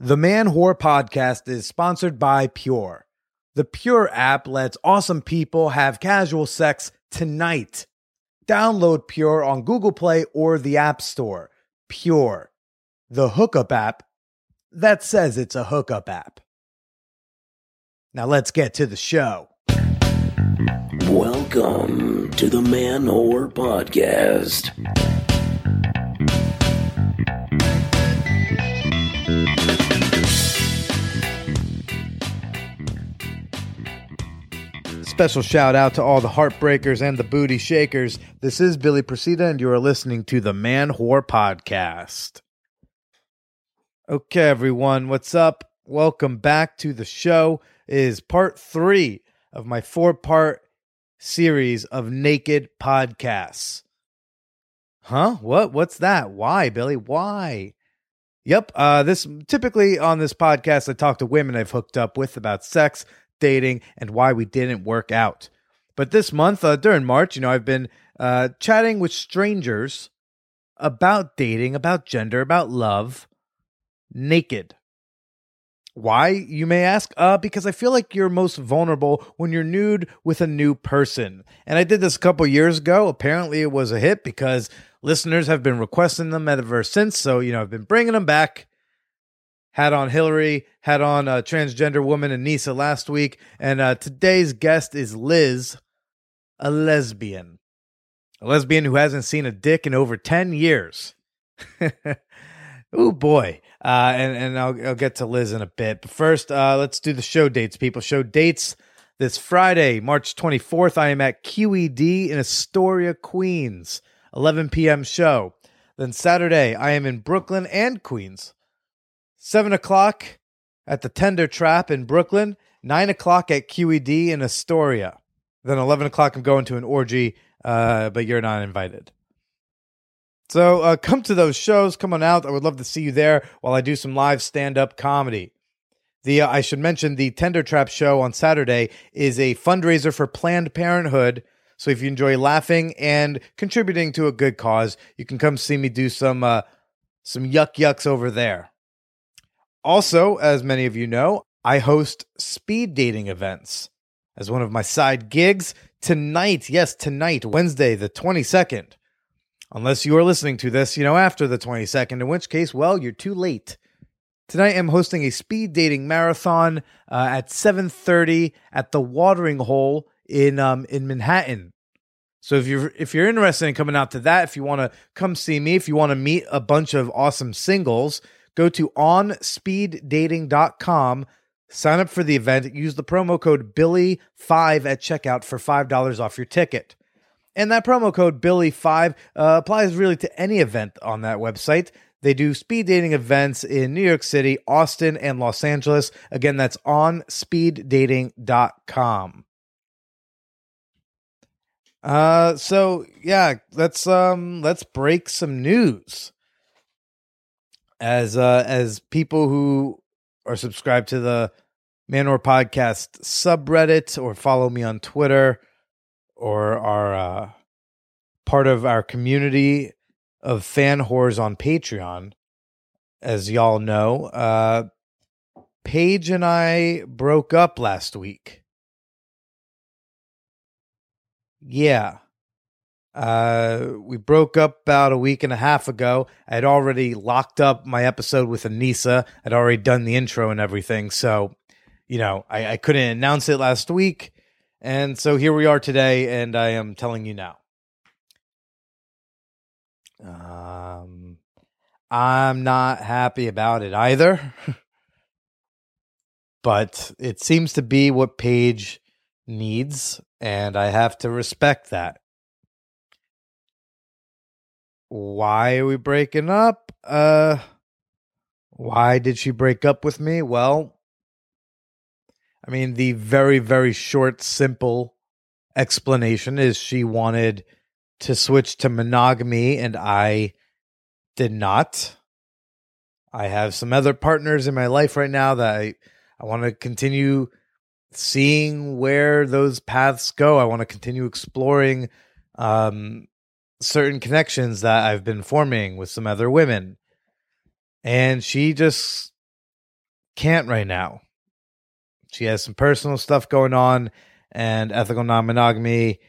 The Man Whore podcast is sponsored by Pure. The Pure app lets awesome people have casual sex tonight. Download Pure on Google Play or the App Store. Pure, the hookup app that says it's a hookup app. Now let's get to the show. Welcome to the Man Whore Podcast. Special shout out to all the heartbreakers and the booty shakers. This is Billy Procida, and you are listening to the Man Whore Podcast. Okay, everyone, what's up? Welcome back to the show. It is part three of my four part series of naked podcasts. Huh? What? What's that? Why, Billy? Why? Yep. Uh, this typically on this podcast, I talk to women I've hooked up with about sex, dating, and why we didn't work out. But this month, uh, during March, you know, I've been uh, chatting with strangers about dating, about gender, about love, naked. Why, you may ask? Uh, because I feel like you're most vulnerable when you're nude with a new person. And I did this a couple years ago. Apparently, it was a hit because listeners have been requesting them ever since. So, you know, I've been bringing them back. Had on Hillary, had on a transgender woman Anissa last week. And uh, today's guest is Liz, a lesbian. A lesbian who hasn't seen a dick in over 10 years. oh boy. Uh, and and I'll, I'll get to Liz in a bit. But first, uh, let's do the show dates, people. Show dates this Friday, March 24th. I am at QED in Astoria, Queens, 11 p.m. show. Then Saturday, I am in Brooklyn and Queens, 7 o'clock at the Tender Trap in Brooklyn, 9 o'clock at QED in Astoria. Then 11 o'clock, I'm going to an orgy, uh, but you're not invited. So uh, come to those shows. Come on out. I would love to see you there while I do some live stand up comedy. The uh, I should mention the Tender Trap show on Saturday is a fundraiser for Planned Parenthood. So if you enjoy laughing and contributing to a good cause, you can come see me do some uh, some yuck yucks over there. Also, as many of you know, I host speed dating events as one of my side gigs tonight. Yes, tonight, Wednesday, the 22nd unless you are listening to this, you know, after the 22nd, in which case, well, you're too late. Tonight I'm hosting a speed dating marathon uh, at 7:30 at the Watering Hole in um, in Manhattan. So if you're if you're interested in coming out to that, if you want to come see me, if you want to meet a bunch of awesome singles, go to onspeeddating.com, sign up for the event, use the promo code Billy5 at checkout for $5 off your ticket. And that promo code Billy5 uh, applies really to any event on that website. They do speed dating events in New York City, Austin, and Los Angeles. Again, that's on speeddating.com. Uh so yeah, let's um let's break some news. As uh as people who are subscribed to the Man Whore Podcast subreddit or follow me on Twitter, or are uh, part of our community of fan whores on Patreon, as y'all know, uh, Paige and I broke up last week. Yeah. Uh, we broke up about a week and a half ago. I had already locked up my episode with Anissa. I'd already done the intro and everything. So, you know, I, I couldn't announce it last week. And so here we are today, and I am telling you now. Um, I'm not happy about it either, but it seems to be what Paige needs, and I have to respect that. Why are we breaking up? Uh, why did she break up with me? Well, I mean, the very, very short, simple explanation is she wanted to switch to monogamy, and I did not. I have some other partners in my life right now that I, I want to continue seeing where those paths go. I want to continue exploring um, certain connections that I've been forming with some other women. And she just can't right now. She has some personal stuff going on and ethical non monogamy.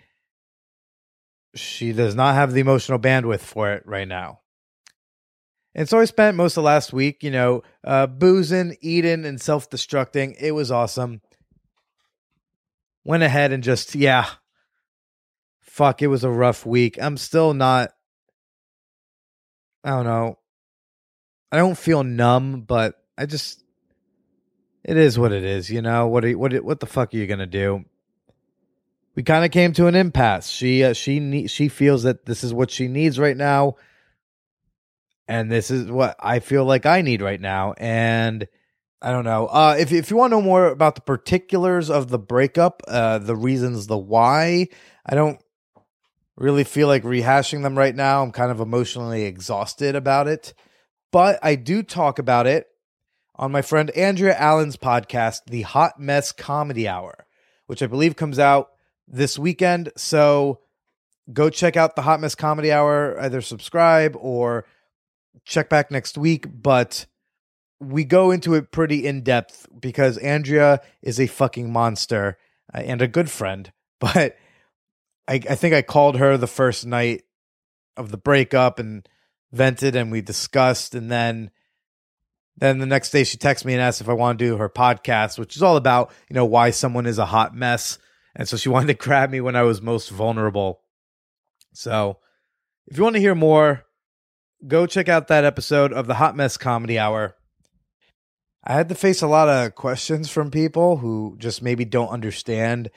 She does not have the emotional bandwidth for it right now. And so I spent most of last week, you know, uh, boozing, eating, and self destructing. It was awesome. Went ahead and just, yeah, fuck, it was a rough week. I'm still not, I don't know. I don't feel numb, but I just, it is what it is, you know. What are, what what the fuck are you gonna do? We kind of came to an impasse. She uh, she ne- she feels that this is what she needs right now, and this is what I feel like I need right now. And I don't know. Uh, if if you want to know more about the particulars of the breakup, uh, the reasons, the why, I don't really feel like rehashing them right now. I'm kind of emotionally exhausted about it, but I do talk about it on my friend Andrea Allen's podcast, The Hot Mess Comedy Hour, which I believe comes out this weekend. So go check out the Hot Mess Comedy Hour, either subscribe or check back next week. But we go into it pretty in depth because Andrea is a fucking monster uh, and a good friend. But I, I think I called her the first night of the breakup and vented and we discussed and then then the next day she texts me and asks if I want to do her podcast, which is all about, you know, why someone is a hot mess. And so she wanted to grab me when I was most vulnerable. So if you want to hear more, go check out that episode of the Hot Mess Comedy Hour. I had to face a lot of questions from people who just maybe don't understand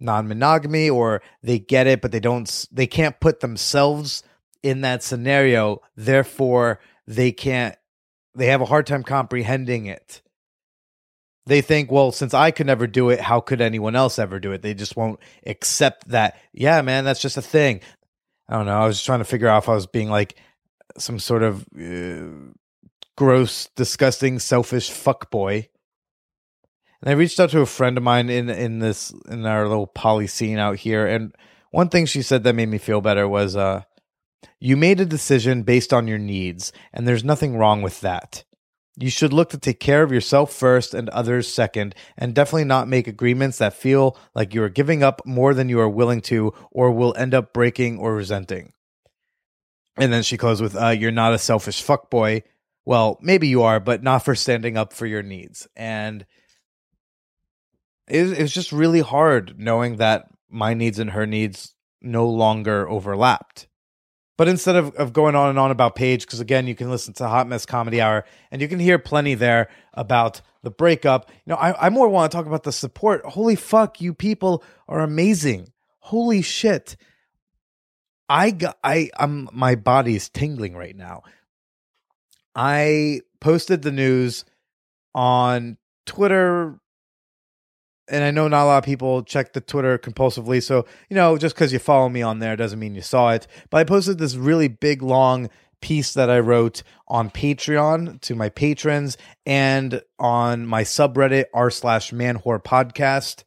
non-monogamy or they get it but they don't they can't put themselves in that scenario. Therefore they can't they have a hard time comprehending it. They think well since i could never do it how could anyone else ever do it? They just won't accept that. Yeah man that's just a thing. I don't know. I was just trying to figure out if i was being like some sort of uh, gross disgusting selfish fuck boy and I reached out to a friend of mine in in this in our little poly scene out here, and one thing she said that made me feel better was, uh, "You made a decision based on your needs, and there's nothing wrong with that. You should look to take care of yourself first and others second, and definitely not make agreements that feel like you are giving up more than you are willing to, or will end up breaking or resenting." And then she closed with, uh, "You're not a selfish fuckboy." Well, maybe you are, but not for standing up for your needs. And it, it was just really hard knowing that my needs and her needs no longer overlapped. But instead of, of going on and on about Paige, because again, you can listen to Hot Mess Comedy Hour and you can hear plenty there about the breakup. You know, I, I more want to talk about the support. Holy fuck, you people are amazing. Holy shit. I got, I, I'm, my body is tingling right now. I posted the news on Twitter and I know not a lot of people check the Twitter compulsively. So, you know, just because you follow me on there doesn't mean you saw it. But I posted this really big, long piece that I wrote on Patreon to my patrons and on my subreddit r slash man whore podcast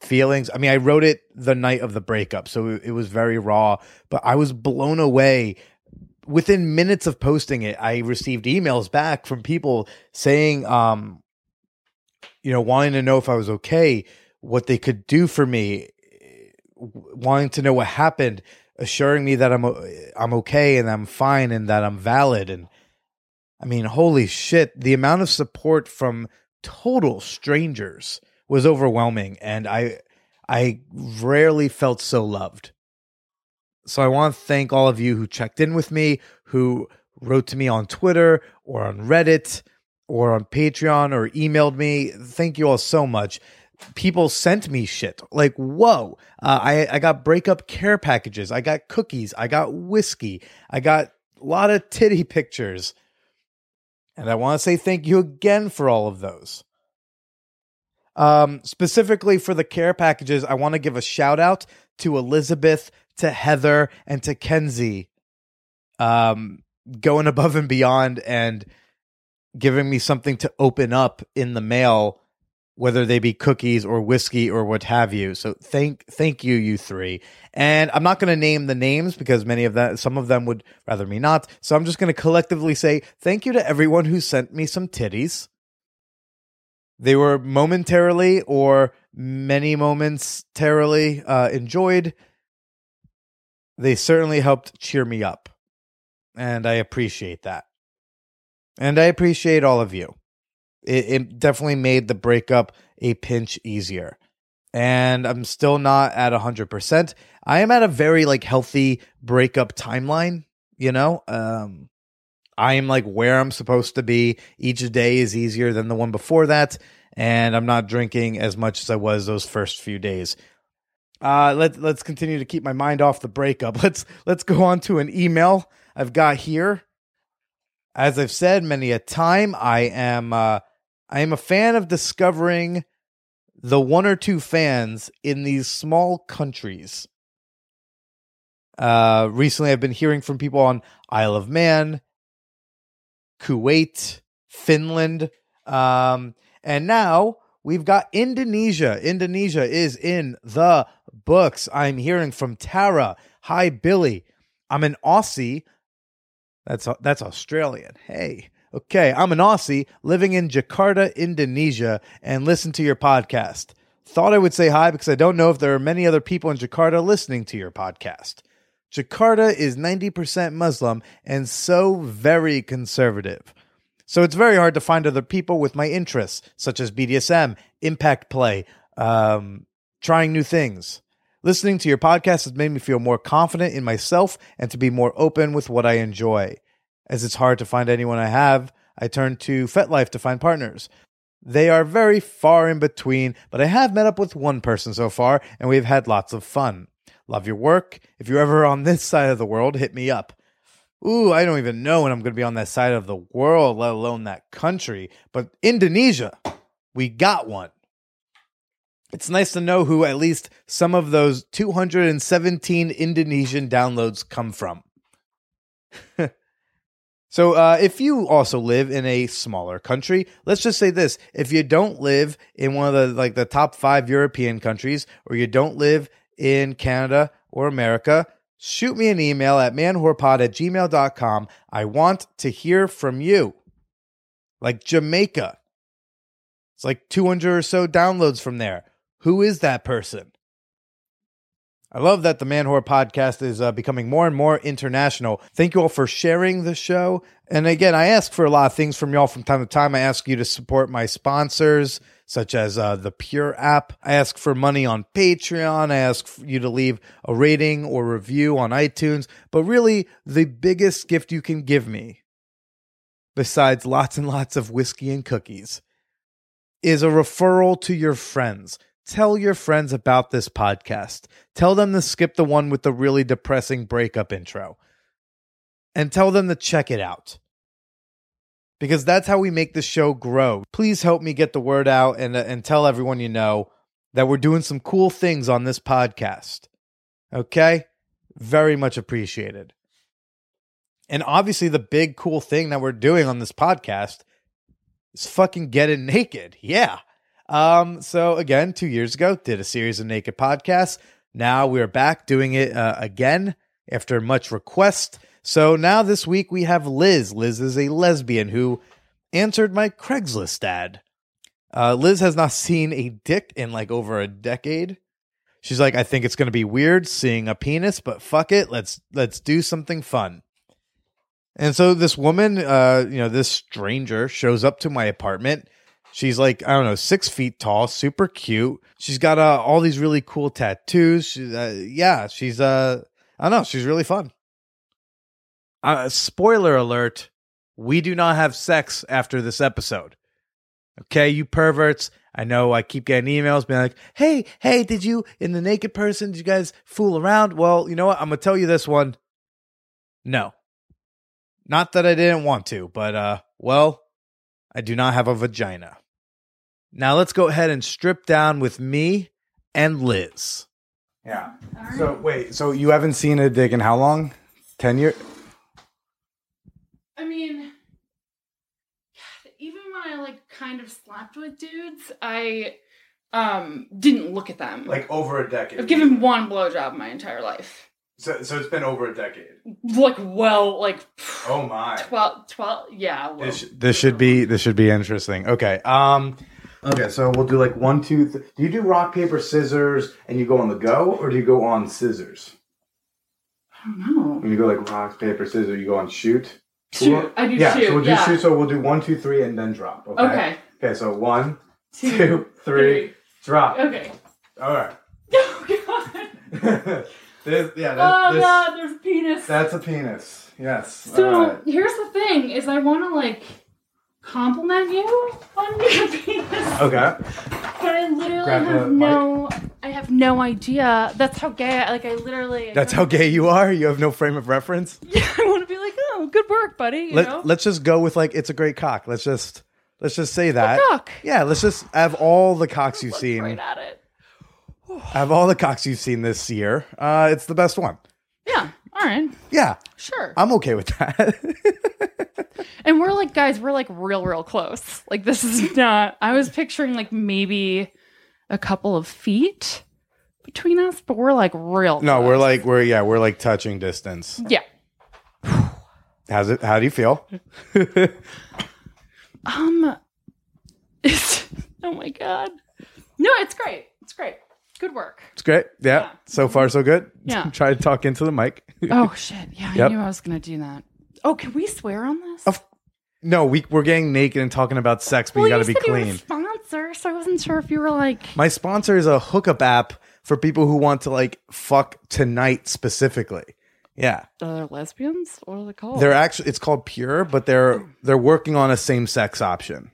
feelings. I mean, I wrote it the night of the breakup, so it, was very raw, but I was blown away. Within minutes of posting it, I received emails back from people saying, um, you know, wanting to know if I was okay, what they could do for me, wanting to know what happened, assuring me that I'm uh, I'm okay and I'm fine and that I'm valid. And I mean, holy shit, the amount of support from total strangers was overwhelming. And I I rarely felt so loved. So I want to thank all of you who checked in with me, who wrote to me on Twitter or on Reddit or on Patreon or emailed me. Thank you all so much. People sent me shit like, whoa, uh, I, I got breakup care packages. I got cookies. I got whiskey. I got a lot of titty pictures. And I want to say thank you again for all of those. Um, specifically for the care packages, I want to give a shout out to Elizabeth, to Heather, and to Kenzie. Um, going above and beyond and giving me something to open up in the mail whether they be cookies or whiskey or what have you. So thank thank you you three. And I'm not going to name the names because many of that some of them would rather me not. So I'm just going to collectively say thank you to everyone who sent me some titties. they were momentarily or many momentarily uh, enjoyed. They certainly helped cheer me up. And I appreciate that. And I appreciate all of you. It, it definitely made the breakup a pinch easier. And I'm still not at 100%. I am at a very like healthy breakup timeline, you know? Um I am like where I'm supposed to be. Each day is easier than the one before that, and I'm not drinking as much as I was those first few days. Uh, let let's continue to keep my mind off the breakup. Let's let's go on to an email I've got here. As I've said many a time, I am uh, I am a fan of discovering the one or two fans in these small countries. Uh, recently, I've been hearing from people on Isle of Man, Kuwait, Finland, um, and now we've got Indonesia. Indonesia is in the books. I'm hearing from Tara. Hi, Billy. I'm an Aussie. That's that's Australian. Hey. Okay, I'm an Aussie living in Jakarta, Indonesia, and listen to your podcast. Thought I would say hi because I don't know if there are many other people in Jakarta listening to your podcast. Jakarta is 90% Muslim and so very conservative. So it's very hard to find other people with my interests, such as BDSM, impact play, um, trying new things. Listening to your podcast has made me feel more confident in myself and to be more open with what I enjoy. As it's hard to find anyone I have, I turn to FetLife to find partners. They are very far in between, but I have met up with one person so far, and we've had lots of fun. Love your work. If you're ever on this side of the world, hit me up. Ooh, I don't even know when I'm going to be on that side of the world, let alone that country. But Indonesia, we got one. It's nice to know who at least some of those 217 Indonesian downloads come from. so, uh, if you also live in a smaller country, let's just say this: if you don't live in one of the like the top five European countries, or you don't live in Canada or America, shoot me an email at manwhorepod at gmail.com. I want to hear from you. Like Jamaica. It's like 200 or so downloads from there. Who is that person? I love that the Man Whore podcast is uh, becoming more and more international. Thank you all for sharing the show. And again, I ask for a lot of things from y'all from time to time. I ask you to support my sponsors, such as uh, the Pure app. I ask for money on Patreon. I ask you to leave a rating or review on iTunes. But really, the biggest gift you can give me, besides lots and lots of whiskey and cookies, is a referral to your friends tell your friends about this podcast. Tell them to skip the one with the really depressing breakup intro and tell them to check it out. Because that's how we make the show grow. Please help me get the word out and, uh, and tell everyone you know that we're doing some cool things on this podcast. Okay? Very much appreciated. And obviously, the big cool thing that we're doing on this podcast is fucking getting naked. Yeah. Um, so again, two years ago, did a series of naked podcasts. Now we're back doing it uh, again after much request. So now this week we have Liz. Liz is a lesbian who answered my Craigslist ad. Uh, Liz has not seen a dick in like over a decade. She's like, I think it's gonna be weird seeing a penis, but fuck it, let's let's do something fun. And so this woman, uh, you know, this stranger shows up to my apartment She's like, I don't know, six feet tall, super cute. She's got uh, all these really cool tattoos. She, uh, yeah, she's, uh, I don't know, she's really fun. Uh, spoiler alert we do not have sex after this episode. Okay, you perverts. I know I keep getting emails being like, hey, hey, did you, in the naked person, did you guys fool around? Well, you know what? I'm going to tell you this one. No. Not that I didn't want to, but, uh, well, I do not have a vagina. Now let's go ahead and strip down with me and Liz. Yeah. So wait, so you haven't seen a dick in how long? Ten years? I mean, even when I like kind of slept with dudes, I um didn't look at them. Like over a decade. I've given one blowjob my entire life. So, so it's been over a decade. Like well, like Oh my. 12, 12 yeah. Well, This, this should be this should be interesting. Okay. Um Okay, so we'll do like one, two. Th- do you do rock paper scissors and you go on the go, or do you go on scissors? I don't know. When you go like rock paper scissors, you go on shoot. Shoot. I do yeah, shoot. so we'll do yeah. shoot. So we'll do one, two, three, and then drop. Okay. Okay. Okay. So one, Two, two, three, drop. Okay. All right. Oh god. This- yeah. That, Oh this- god, there's penis. That's a penis. Yes. so right. here's the thing: is I want to like compliment you on your penis, Okay. but I literally Grab the have no. I have no idea. That's how gay. I, like I literally. That's how gay you are. You have no frame of reference. Yeah, I want to be like, oh, good work, buddy. You know. Let, let's just go with like it's a great cock. Let's just let's just say that. cock. Yeah, let's just have all the cocks you've Look seen. right at it. Have all the cocks you've seen this year. Uh, it's the best one. Yeah. All right. Yeah, Sure. I'm okay with that. And we're like, guys, we're like real, real close. Like, this is not, I was picturing like maybe a couple of feet between us, but we're like real. no, close. we're like we're yeah we're like touching distance. yeah. How's it? How do you feel? Um, it's, oh my God. No, it's great. It's great. Good work. It's great. Yeah. Yeah. So far, so good. Yeah. Try to talk into the mic. Oh, shit. Yeah, I Yep. knew I was going to do that. Oh, can we swear on this? Of- no, we we're getting naked and talking about sex, but well, you got to be said you were clean. sponsor, so I wasn't sure if you were like, My sponsor is a hookup app for people who want to like fuck tonight specifically. Yeah. are they lesbians? What are they called? They're actually it's called Pure, but they're they're working on a same sex option.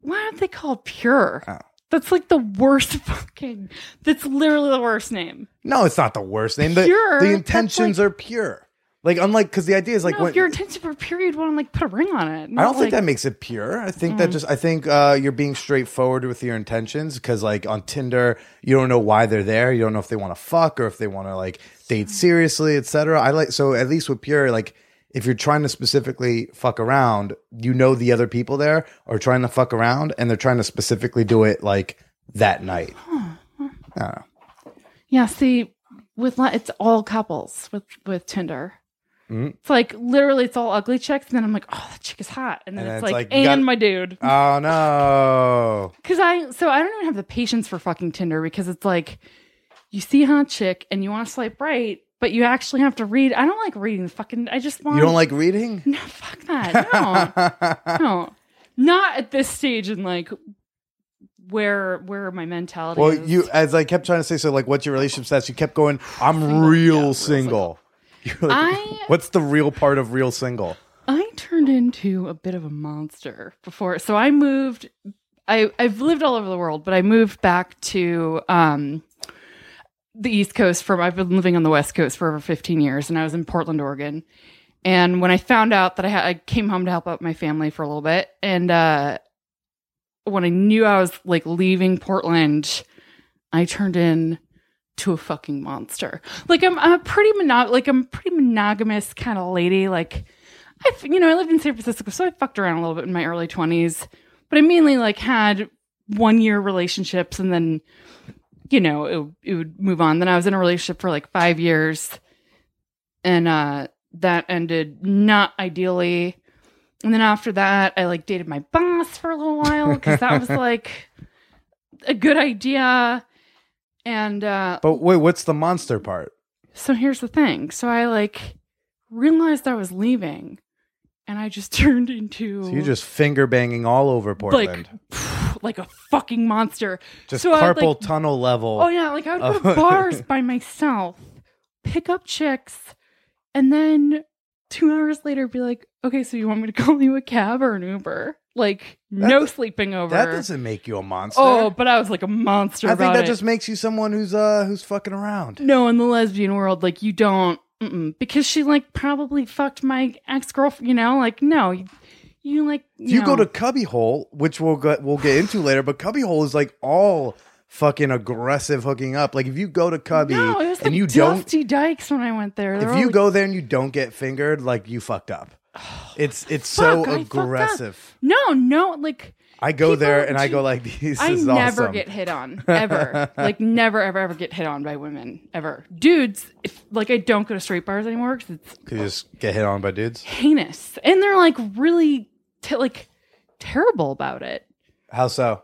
Why aren't they called Pure? Oh. That's like the worst fucking. That's literally the worst name. No, it's not the worst name. The, Pure, the that's intentions like- are pure. Like unlike because the idea is like no, when if your intentions were pure, you'd want to like put a ring on it. I don't think that makes it pure. I think Mm. that just I think uh, you're being straightforward with your intentions because like on Tinder, you don't know why they're there. You don't know if they want to fuck or if they want to like date seriously, etc. I like so at least with pure, like if you're trying to specifically fuck around, you know the other people there are trying to fuck around and they're trying to specifically do it like that night. Don't. Yeah, see, with it's all couples with with Tinder. Mhm. It's like literally, it's all ugly chicks, and then I'm like, oh, that chick is hot, and then And it's, it's like, like, and got- my dude, Oh no! because I so I don't even have the patience for fucking Tinder because it's like you see a hot chick and you want to swipe right, but you actually have to read. I don't like reading the fucking. I just want You don't like reading? no fuck that no no not at this stage in like where where my mentality Well, is. you as I kept trying to say, so like, what's your relationship status? You kept going. I'm Single. real Yeah, single. Like, I- what's the real part of real single? I turned into a bit of a monster before. So I moved I I've lived all over the world, but I moved back to um the East Coast from I've been living on the West Coast for over 15 years and I was in Portland, Oregon. And when I found out that I had I came home to help out my family for a little bit and uh when I knew I was like leaving Portland, I turned in to a fucking monster. Like I'm I'm a pretty mono- like I'm pretty monogamous kind of lady. Like I've you know, I lived in San Francisco, so I fucked around a little bit in my early twenties. But I mainly like had one year relationships and then you know, it, it would move on. Then I was in a relationship for like five years and uh that ended not ideally. And then after that, I like dated my boss for a little while because that was like a good idea. And uh But wait, what's the monster part? so here's the thing. So I like realized I was leaving and I just turned into So you're just finger banging all over Portland, like like a fucking monster. just so carpal like- tunnel level. Oh yeah, like I would go to bars by myself, pick up chicks, and then two hours later be like, okay, so you want me to call you a cab or an Uber? Like no That- sleeping over. That doesn't make you a monster. oh, but I was like a monster. I think that it. just makes you someone who's uh who's fucking around. No, in the lesbian world, like you don't, because she like probably fucked my ex girlfriend. You know, like no, you, you like If you know. go to Cubbyhole, which we'll get we'll get into later, but Cubbyhole is like all fucking aggressive hooking up. Like if you go to Cubby no, it was like and you don't Dykes when I went there. They were if you go there and you don't get fingered, like you fucked up. It's it's so Fuck, up. aggressive. no, no, like I go there and I go like, "This I is never awesome." get hit on ever. like never, ever, ever get hit on by women ever. Dudes, if like I don't go to straight bars anymore because it's Could you just get hit on by dudes? heinous, and they're like really te- like terrible about it. How so?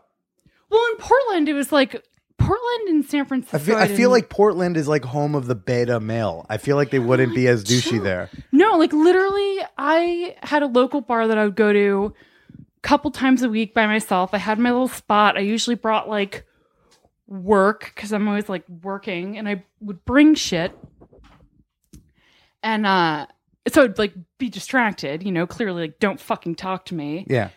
Well, in Portland, it was like Portland and San Francisco. I feel, I feel like Portland is like home of the beta male. I feel like they wouldn't be as douchey Chill. there. No, like literally, I had a local bar that I would go to a couple times a week by myself. I had my little spot. I usually brought like work because I'm always like working, and I would bring shit. And uh so I'd like be distracted, you know, clearly like don't fucking talk to me. Yeah.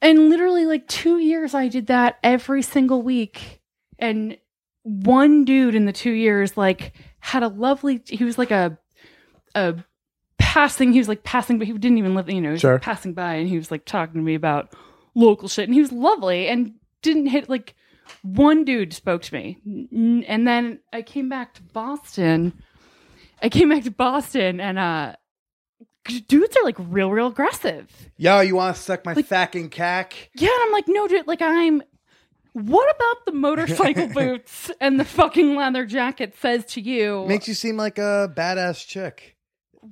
And literally like 2 years I did that every single week. And one dude in the 2 years like had a lovely he was like a a passing he was like passing but he didn't even live you know he was Sure. like, passing by and he was like talking to me about local shit and he was lovely and didn't hit like one dude spoke to me and then I came back to Boston I came back to Boston and uh dudes are like real real aggressive Yo, you want to suck my Like- fucking cack? yeah, and I'm like, no, dude, like I'm. What about the motorcycle boots and the fucking leather jacket says to you? Makes you seem like a badass chick.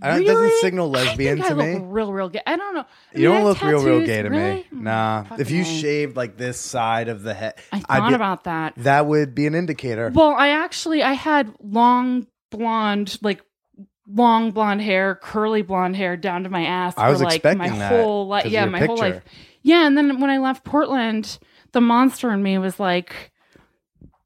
I don't- really? it doesn't signal lesbian I to I me. real, real gay. I don't know. I You mean, don't look real, real gay to Really? me. Nah. Oh, if you fucking shaved like this side of the head, I thought be- about that. that would be an indicator. Well, I actually I had long blonde, like long blonde hair, curly blonde hair down to my ass I was for like expecting my that whole life. Yeah, my your whole life. Yeah, and then when I left Portland, the monster in me was like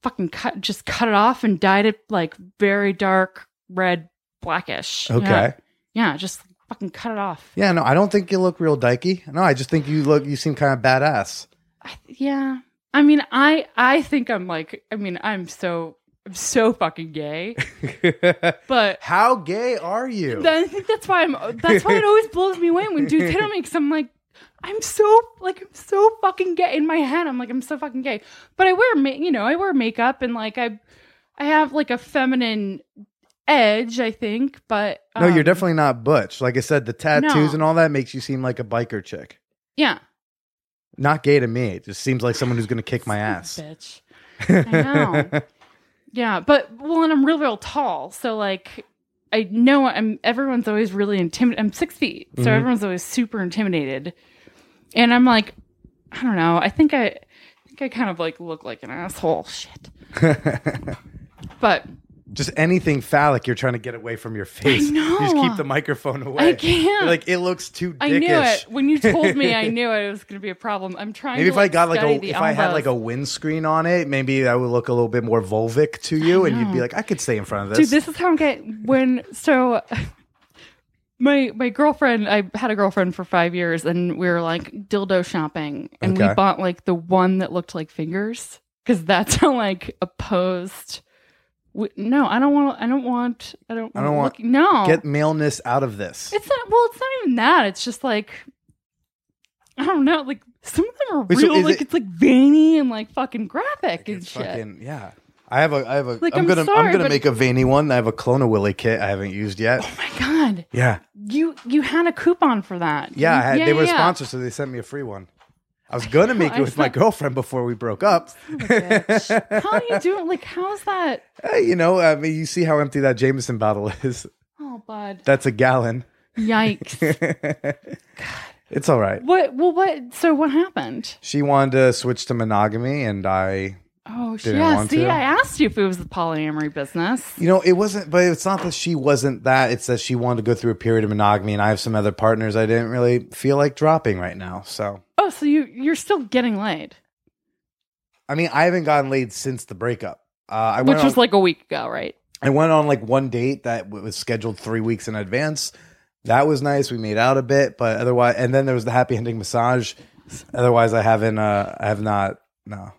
fucking cut just cut it off and dyed it like very dark red blackish. Okay. Yeah, yeah just fucking cut it off. Yeah, no, I don't think you look real dykey. No, I just think you look, you seem kind of badass. I, yeah. I mean, I I think I'm like I mean, I'm so I'm so fucking gay. But How gay are you? Then I think that's why I'm. That's why it always blows me away when dudes hit on me because I'm like, I'm so like I'm so fucking gay in my head. I'm like I'm so fucking gay, but I wear ma- you know I wear makeup and like I I have like a feminine edge I think, but no, you're um, definitely not butch. Like I said, the tattoos No. and all that makes you seem like a biker chick. yeah Not gay to me. It just seems like someone who's going to kick my ass. bitch. I know. yeah, but well, and I'm real real tall, so like. I know I'm. Everyone's always really intimidated. I'm six feet, so Mhm. everyone's always super intimidated. And I'm like, I don't know. I think I, I think I kind of like look like an asshole. Shit. But just anything phallic you're trying to get away from your face. know. You just keep the microphone away. I can't. You're like it looks too dickish. I knew it when you told me. I knew it was going to be a problem. I'm trying. Maybe to, if I got like a if I had like a windscreen on it, maybe that would look a little bit more vulvic to you, and you'd be like, I could stay in front of this. Dude, this. this is how I'm getting when so my my girlfriend I had a girlfriend for five years and we were like dildo shopping and Okay. we bought like the one that looked like fingers because that's how like opposed w- no I don't want I don't want I don't I don't want- look, no Get maleness out of this. it's not well it's not even that it's just like I don't know like some of them are Wait, real is like it- it's like veiny and like fucking graphic and shit fucking yeah. I have a I have a. Like, am I'm gonna I'm gonna make a veiny one. I have a Clone-A-Willy kit I haven't used yet. oh my god Yeah, you you had a coupon for that yeah. I had, they were yeah. sponsors, so they sent me a free one. I was gonna make it with my girlfriend before we broke up. How are you doing? Like, how's that? Hey, you know, I mean, you see how empty that Jameson bottle is. Oh, bud. That's a gallon. Yikes. God It's all right. what? Well, what? So, what happened? She wanted to switch to monogamy, and I, Oh, sh- Didn't yeah. See, to. I asked you if it was the polyamory business. you know, it wasn't. But it's not that she wasn't that. It's that she wanted to go through a period of monogamy, and I have some other partners I didn't really feel like dropping right now. So, Oh, so you you're still getting laid, I mean, I haven't gotten laid since the breakup. Uh, I which was on, like a week ago, right? I went on like one date that was scheduled three weeks in advance. That was nice. We made out a bit, but otherwise, and then there was the happy ending massage. Otherwise, I haven't. Uh, I have not. No,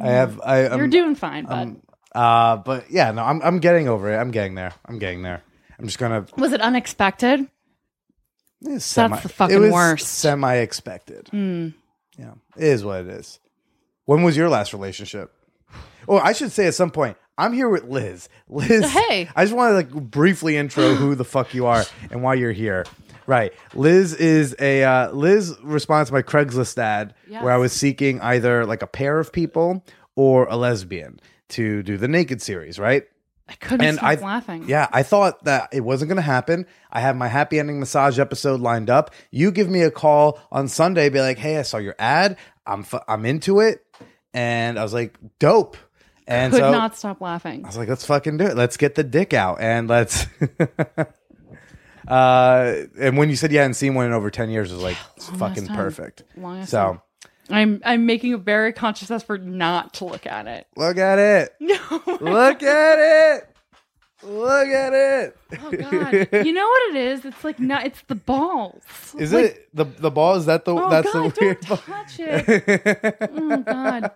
I have. I, You're I'm, doing fine, bud. Um, uh, but yeah, no, I'm I'm getting over it. I'm getting there. I'm getting there. I'm just gonna. was it unexpected? It's semi, the fucking it was worst. Semi expected. Hmm. Yeah, it is what it is. When was your last relationship? Oh, I should say at some point. I'm here with Liz. Liz. Hey. I just want to like briefly intro who the fuck you are and why you're here. Right. Liz is a uh, Liz responds to my Craigslist ad Yes. where I was seeking either like a pair of people or a lesbian to do the naked series, right? I couldn't And stop laughing. Yeah, I thought that it wasn't going to happen. I have my happy ending massage episode lined up. You give me a call on Sunday, be like, "Hey, I saw your ad. I'm f- I'm into it," and I was like, "Dope." And could so not stop laughing. I was like, "Let's fucking do it. Let's get the dick out and let's." uh, and when you said you hadn't seen one in over ten years, it was like it's fucking time. perfect. Long ass So I'm I'm making a very conscious effort not to look at it. look at it. No. Look at it. Look at it. Oh god. You know what it is? It's like not it's the balls. Is Like, it the the ball? Is that the Oh that's god, the weird? don't touch it. oh god.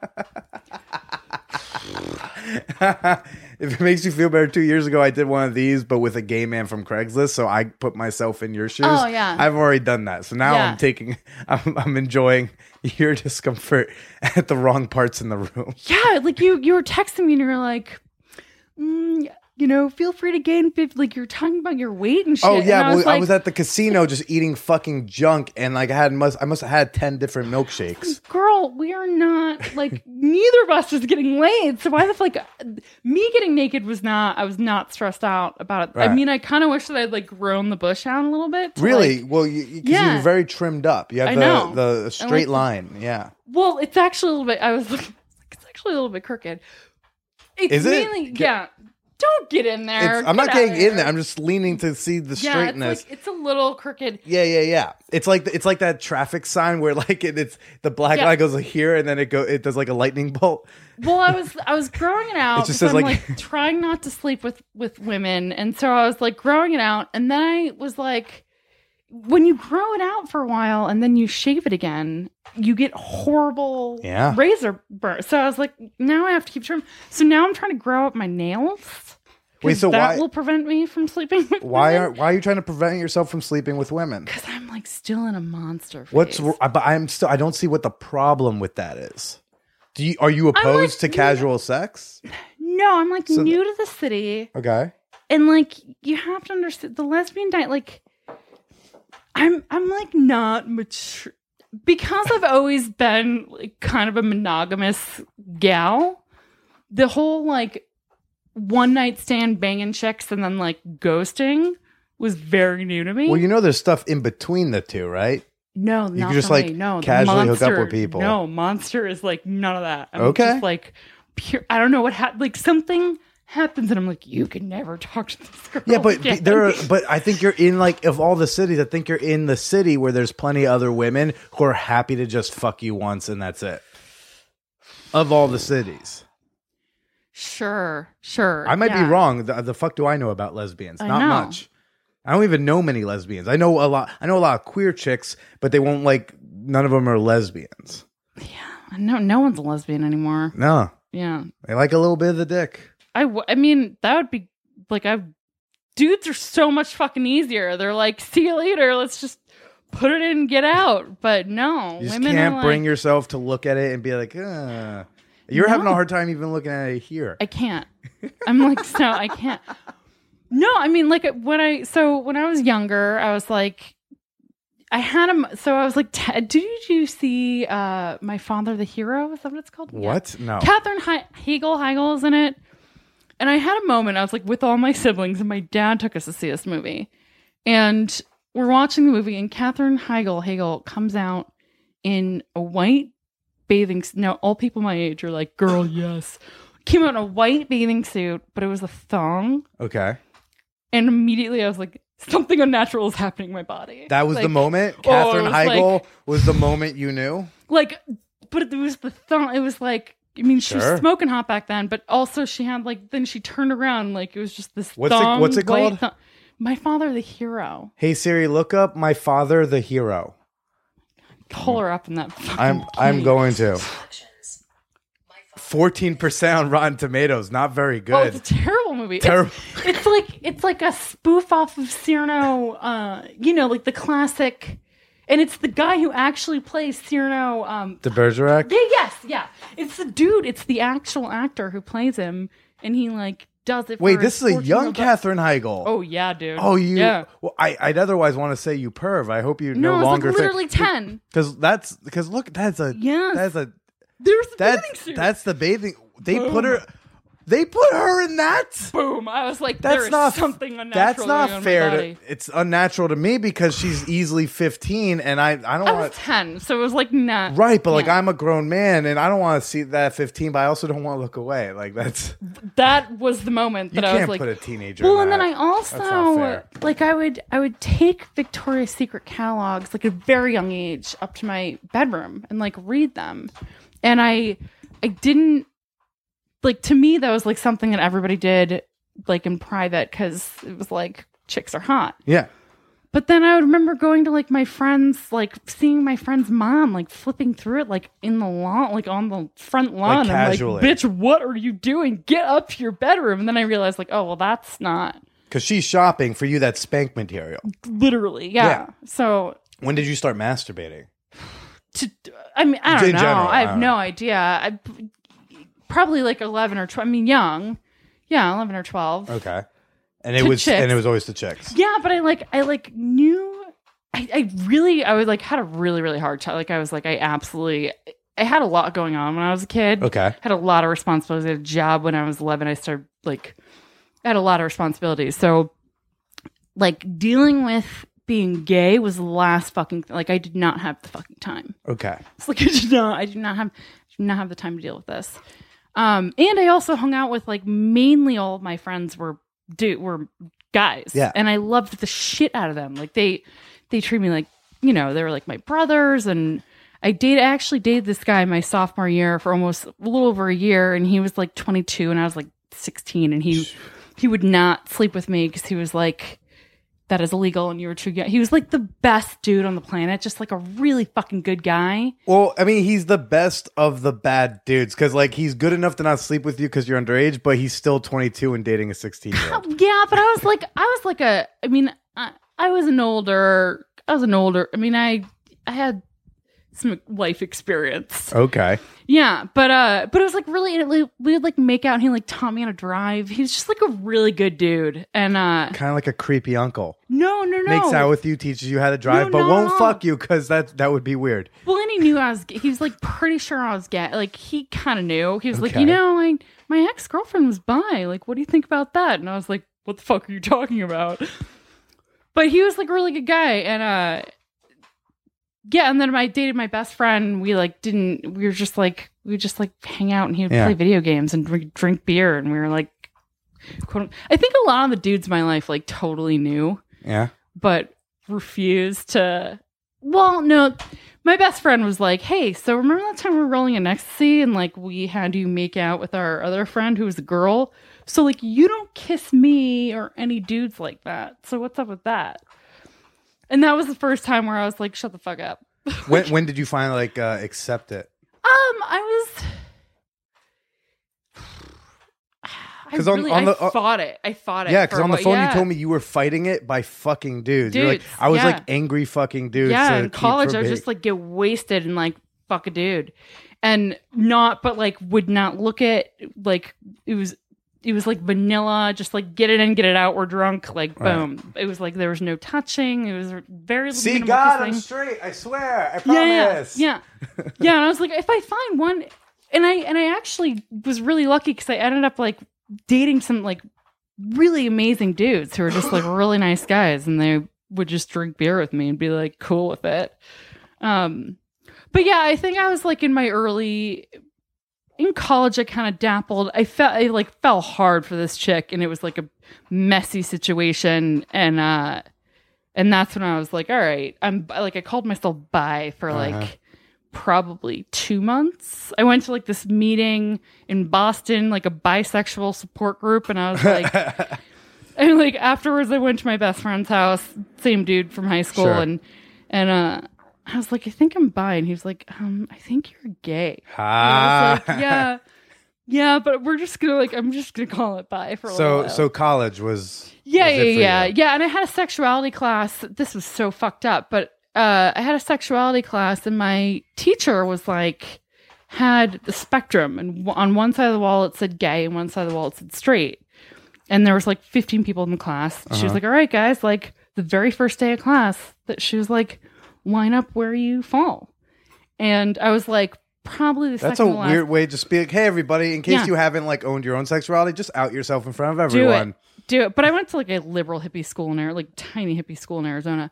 if it makes you feel better, two years ago I did one of these, but with a gay man from Craigslist. So I put myself in your shoes. Oh, yeah. I've already done that. So now Yeah. I'm taking, I'm, I'm enjoying your discomfort at the wrong parts in the room. Yeah, like you you were texting me and you were like, mm, you know, feel free to gain 50 like you're talking about your weight and oh, shit. Oh and yeah, I well, was I was at the casino just eating fucking junk, and like I had must I must have had ten different milkshakes. girl, we are not like neither of us was getting laid. So why the like uh, me getting naked was not I was not stressed out about it. I mean, I kind of wish that I'd like grown the bush out a little bit. to, Really? like- well, you, Yeah. you're very trimmed up. You have the the straight like- line. Yeah. well, it's actually a little bit. I was like, it's actually a little bit crooked. It's Is it? mainly yeah. Don't get in there. It's, I'm Get not getting in there. I'm just leaning to see the yeah, straightness. it's like it's a little crooked. Yeah, yeah, yeah. It's like it's like that traffic sign where like it, it's the black Yeah. line goes here and then it go it does like a lightning bolt. Well, I was I was growing it out. It just says, I'm like- like, trying not to sleep with with women, and so I was like growing it out, and then I was like, when you grow it out for a while and then you shave it again, you get horrible Yeah. razor burn. So I was like, now I have to keep trim. So now I'm trying to grow out my nails. Wait, so that why- will prevent me from sleeping with Why are why are you trying to prevent yourself from sleeping with women? Because I'm like still in a monster. Phase. What's I- but I'm still I don't see what the problem with that is. Do you are you like, opposed to casual sex? no? I'm like So- new to the city. Okay. and like you have to understand the lesbian diet like i'm i'm like not mature because i've always been like kind of a monogamous gal the whole like one night stand banging chicks and then like ghosting was very new to me Well, you know there's stuff in between the two, right? no you not just, like, no casually hook up monster- with people. no monster is like none of that i'm Okay. just like pure i don't know what happened like something happens and i'm like you can never talk to this girl Yeah, but again. there are, but I think you're in like of all the cities, I think you're in the city where there's plenty of other women who are happy to just fuck you once and that's it. Of all the cities. Sure, sure. I might yeah. be wrong. The, the fuck do I know about lesbians? I Not know. much. I don't even know many lesbians. I know a lot. I know a lot of queer chicks, but they won't like. None of them are lesbians. Yeah. No, no one's a lesbian anymore. No, Yeah, they like a little bit of the dick. I. w- I mean, that would be like I. Dudes are so much fucking easier. They're like, see you later. Let's just put it in, and get out. But no, You women can't like, bring yourself to look at it and be like, uh. You're having a hard time even looking at it here. I can't. I'm like, so I can't. No, I mean, like when I so when I was younger, I was like, I had him. So I was like, t- did you see uh my father, the hero? Is that what it's called? Yeah. What? No. Katherine he- Heigl is in it. And I had a moment, I was like with all my siblings, and my dad took us to see this movie. And we're watching the movie, and Katherine Heigl Hegel comes out in a white bathing suit. Now, all people my age are like, girl, yes. Came out in a white bathing suit, but it was a thong. Okay. And immediately I was like, something unnatural is happening in my body. That was the moment. oh, Katherine was Heigl like- was the moment you knew. like but it was the thong it was like I mean, she Sure. was smoking hot back then, but also she had like then she turned around like it was just this. What's it- thong, what's it white called? thong- My father, the hero. Hey Siri, look up my father, the hero. Pull her up in that. fucking I'm I'm key. going to. Fourteen percent on Rotten Tomatoes, not very Oh, good. it's a terrible movie. It's- Terrible. It's, like it's like a spoof off of Cyrano. Uh, you know, like the classic, and it's the guy who actually plays Cyrano. Um, De Bergerac. Yeah, yes, yeah. It's the dude. It's the actual actor who plays him, and he like does it. For Wait, this is a young Katherine Heigl. Oh yeah, dude. Oh, you. Yeah. Well, I, I'd otherwise want to say you perv. I hope you No, longer. no, it's longer like literally ten. because that's because look, that's a yeah, that's a There's the bathing that's suit. that's the bathing. They put her. They put her in that. Boom! I was like, That's there is not something unnatural. That's not on in my fair. To, it's unnatural to me because she's easily 15, and I I don't want. ten, so it was like not Right, but like. I'm a grown man, and I don't want to see that 15. But I also don't want to look away. Like that's that was the moment that I was can't like, put a teenager. Well, and then. I also That's not fair. like I would I would take Victoria's Secret catalogs like at a very young age up to my bedroom and like read them, and I I didn't like to me that was like something that everybody did like in private because it was like chicks are hot. Yeah. But then I would remember going to like my friends, like seeing my friend's mom, like flipping through it, like in the lawn, like on the front lawn. I'm casually. like, bitch, what are you doing? Get up to your bedroom. And then I realized, like, oh, well, that's not Because she's shopping for you that spank material. literally, yeah. Yeah. So, When did you start masturbating? to, I mean, I don't In know. general, I I have don't no idea. I probably like 11 or 12. I mean, young. Yeah, 11 or 12. Okay. And it To was and it was always the chicks. Yeah, but I like I like knew I, I really I was like had a really really hard time. Like I was like I absolutely I had a lot going on when I was a kid. Okay. Had a lot of responsibilities. I had a job when I was eleven. I started like I had a lot of responsibilities. So like dealing with being gay was the last fucking like I did not have the fucking time. Okay. It's like I did not I did not have did not have the time to deal with this. Um and I also hung out with like mainly all of my friends were dude were guys. Yeah. And I loved the shit out of them. Like they they treat me like, you know, they were like my brothers and I date I actually dated this guy my sophomore year for almost a little over a year and he was like 22 and I was like 16 and he he would not sleep with me cuz he was like that is illegal and you were too young. He was like the best dude on the planet, just like a really fucking good guy. Well, I mean, he's the best of the bad dudes because, like, he's good enough to not sleep with you because you're underage, but he's still 22 and dating a 16 year old. Yeah, but I was like, I was like a, I mean, I, I was an older, I was an older, I mean, I, I had some life experience. Okay. Yeah, but uh, but it was like really, we would like make out and he like taught me how to drive. He was just like a really good dude. And uh, Kind of like a creepy uncle. no, no, no. Makes out with you, teaches you how to drive, No, but won't fuck you because that that would be weird. Well, and he knew I was. He was like pretty sure I was gay. Like he kind of knew. He was like, Okay. you know, like my ex girlfriend was bi. Like, what do you think about that? And I was like, what the fuck are you talking about? But he was like a really good guy, and uh, yeah. And then I dated my best friend. We like didn't. We were just like we would just like hang out, and he would Yeah. play video games and drink, drink beer, and we were like. Quote, I think a lot of the dudes in my life like totally knew Yeah. but refused to. Well, no, my best friend was like, "Hey, so remember that time we were rolling in ecstasy and like we had you make out with our other friend who was a girl? So like you don't kiss me or any dudes like that. So what's up with that?" And that was the first time where I was like, "Shut the fuck up." When when did you finally like uh, accept it? Um, I was. I 'Cause on- really, on the- uh, fought it. I fought it. Yeah, because on the phone yeah. you told me you were fighting it by fucking dudes. You're like, I was yeah. like angry fucking dudes. yeah in college i was just like get wasted and like fuck a dude and not but like would not look at like it was it was like vanilla just like get it in get it out we're drunk like Right. boom it was like there was no touching it was very See, minimal God, I'm straight. I swear. I yeah promise. yeah yeah yeah and i was like if i find one and i and i actually was really lucky because i ended up like dating some like really amazing dudes who were just like really nice guys and they would just drink beer with me and be like cool with it um but yeah i think i was like in my early in college i kind of dappled i felt i like fell hard for this chick and it was like a messy situation and uh and that's when i was like all right i'm like i called myself bi for like Uh-huh. probably two months i went to like this meeting in boston like a bisexual support group and i was like and like afterwards i went to my best friend's house same dude from high school Sure. and and uh i was like i think i'm bi and he was like um i think you're gay and I was Ah. like, yeah yeah but we're just gonna like i'm just gonna call it bi for a So while. so college was yeah was yeah yeah you. yeah and i had a sexuality class this was so fucked up but uh i had a sexuality class and my teacher was like had the spectrum and w- on one side of the wall it said gay and one side of the wall it said straight and there was like 15 people in the class she was Uh-huh. like all right guys like the very first day of class that she was like line up where you fall and i was like probably the That's a second to last. weird way to speak. hey, everybody, in case Yeah. you haven't like owned your own sexuality, just out yourself in front of do everyone. it do it but i went to like a liberal hippie school in there like tiny hippie school in arizona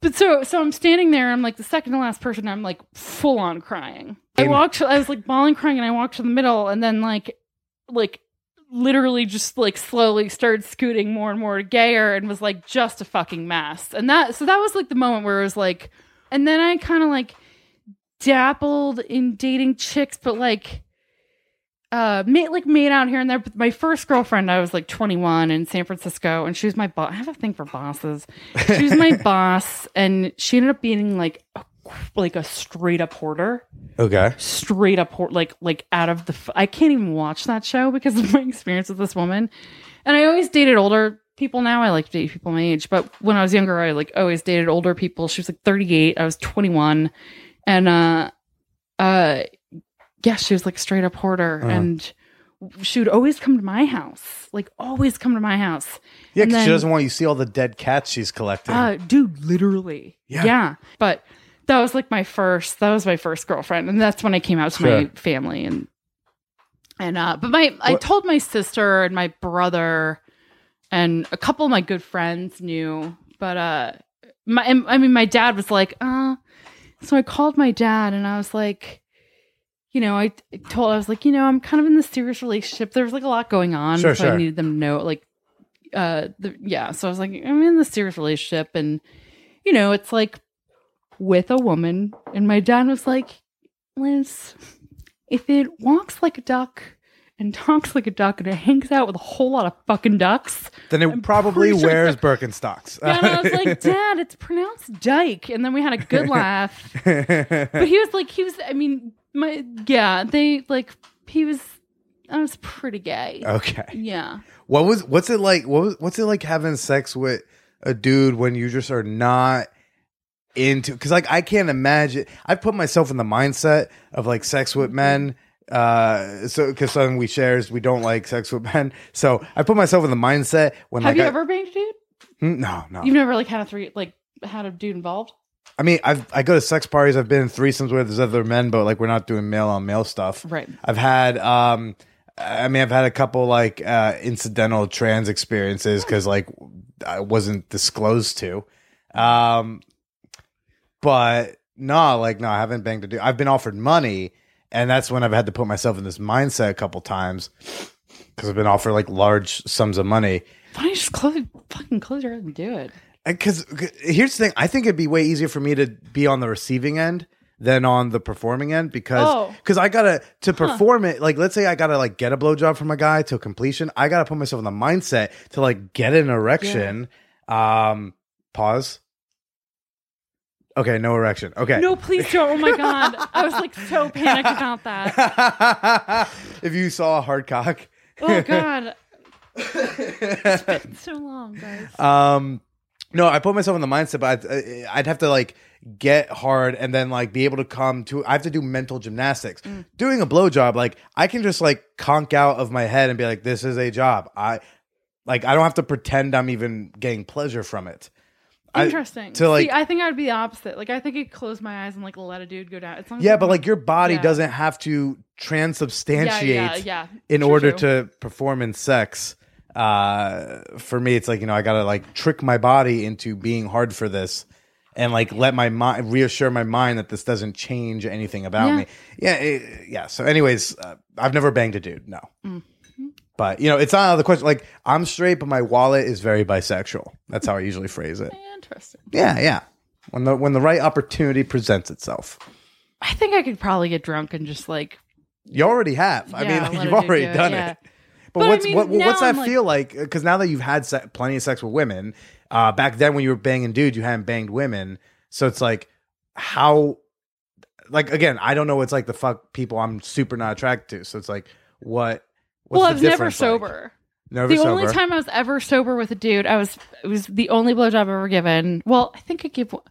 but so so i'm standing there i'm like the second to last person i'm like full on crying i walked i was like bawling crying and i walked to the middle and then like like literally just like slowly started scooting more and more gayer and was like just a fucking mess. And that so that was like the moment where it was like and then i kind of like dabbled in dating chicks but like uh made like made out here and there. But my first girlfriend i was like 21 in san francisco and she was my boss i have a thing for bosses. She was my boss and she ended up being like a, like a straight up hoarder Okay. straight up hor- like like out of the f- i can't even watch that show because of my experience with this woman and i always dated older people now i like to date people my age but when i was younger i like always dated older people she was like 38 i was 21 and uh uh yeah she was like straight up hoarder Uh-huh. and she would always come to my house like always come to my house Yeah, because she doesn't want you to see all the dead cats she's collecting. uh, dude, literally. Yeah. Yeah. But that was like my first, that was my first girlfriend. And that's when I came out to Sure. my family and, and, uh, but my, I told my sister and my brother and a couple of my good friends knew, but, uh, my, and- I mean, my dad was like, uh, so I called my dad and I was like, you know, I I told, I was like, you know, I'm kind of in this serious relationship. There was like a lot going on. Sure, so sure. I needed them to know, like, uh, the, yeah. So I was like, I'm in this serious relationship and, you know, it's like with a woman. And my dad was like, Liz, if it walks like a duck and talks like a duck and it hangs out with a whole lot of fucking ducks, then it I'm probably sure wears Birkenstocks. yeah, and I was like, Dad, it's pronounced dyke. And then we had a good laugh. But he was like, he was, I mean, my, yeah, they like, he was, I was pretty gay. okay. Yeah. What was what's it like? What was what's it like having sex with a dude when you just are not into? Because like I can't imagine. I put myself in the mindset of like sex with men. Uh, so because something we share is we don't like sex with men. So I put myself in the mindset when Have like you I, ever banged a dude? Hmm, no no. You've never like had a three, like had a dude involved? I mean I've I go to sex parties. I've been in threesomes where there's other men, but like we're not doing male on male stuff. Right. I've had um I mean I've had a couple like uh incidental trans experiences cuz like I wasn't disclosed to. Um but no, like no, I haven't banged a dude. I've been offered money and that's when I've had to put myself in this mindset a couple times cuz I've been offered like large sums of money. Why don't you just close, fucking close your eyes and do it? Because here's the thing, I think it'd be way easier for me to be on the receiving end than on the performing end because Oh. because I gotta to perform it. Like, let's say I gotta like get a blowjob from a guy to completion. I gotta put myself in the mindset to like get an erection. Um, pause. Okay, no erection. Okay. No, please don't. Oh my God. I was like so panicked about that. if you saw a hard cock, Oh God. It's been so long, guys. Um, no, I put myself in the mindset, but I'd, I'd have to like get hard and then like be able to come to. I have to do mental gymnastics. Mm. Doing a blowjob, like I can just like conk out of my head and be like, "This is a job." I like I don't have to pretend I'm even getting pleasure from it. I- Interesting. to, like- See, I think I would be the opposite. Like, I think I'd close my eyes and like let a dude go down. Long yeah, but like your body Yeah. doesn't have to transubstantiate yeah, yeah, yeah. in True, order true. to perform in sex. Uh, for me, it's like you know I gotta like trick my body into being hard for this, and like let my mind reassure my mind that this doesn't change anything about me. Yeah, eh, yeah. So, anyways, uh, I've never banged a dude. No. Mm-hmm. But you know, it's not out of the question. Like I'm straight, but my wallet is very bisexual. That's how I usually phrase it. Interesting. Yeah, yeah. When the when the right opportunity presents itself, I think I could probably get drunk and just like. you already have. I mean, Yeah, like, let you've dude already do it, done yeah. it. But, But I what's mean, what, now what's that I'm like- feel like? Because now that you've had se- plenty of sex with women, uh, back then when you were banging dudes, you hadn't banged women. So it's like how, like again, I don't know what's like the fuck people I'm super not attracted to. So it's like what. What's well, the I was never difference like? sober. Never the sober. only time I was ever sober with a dude, I was it was the only blowjob I've ever given. Well, I think I gave. one-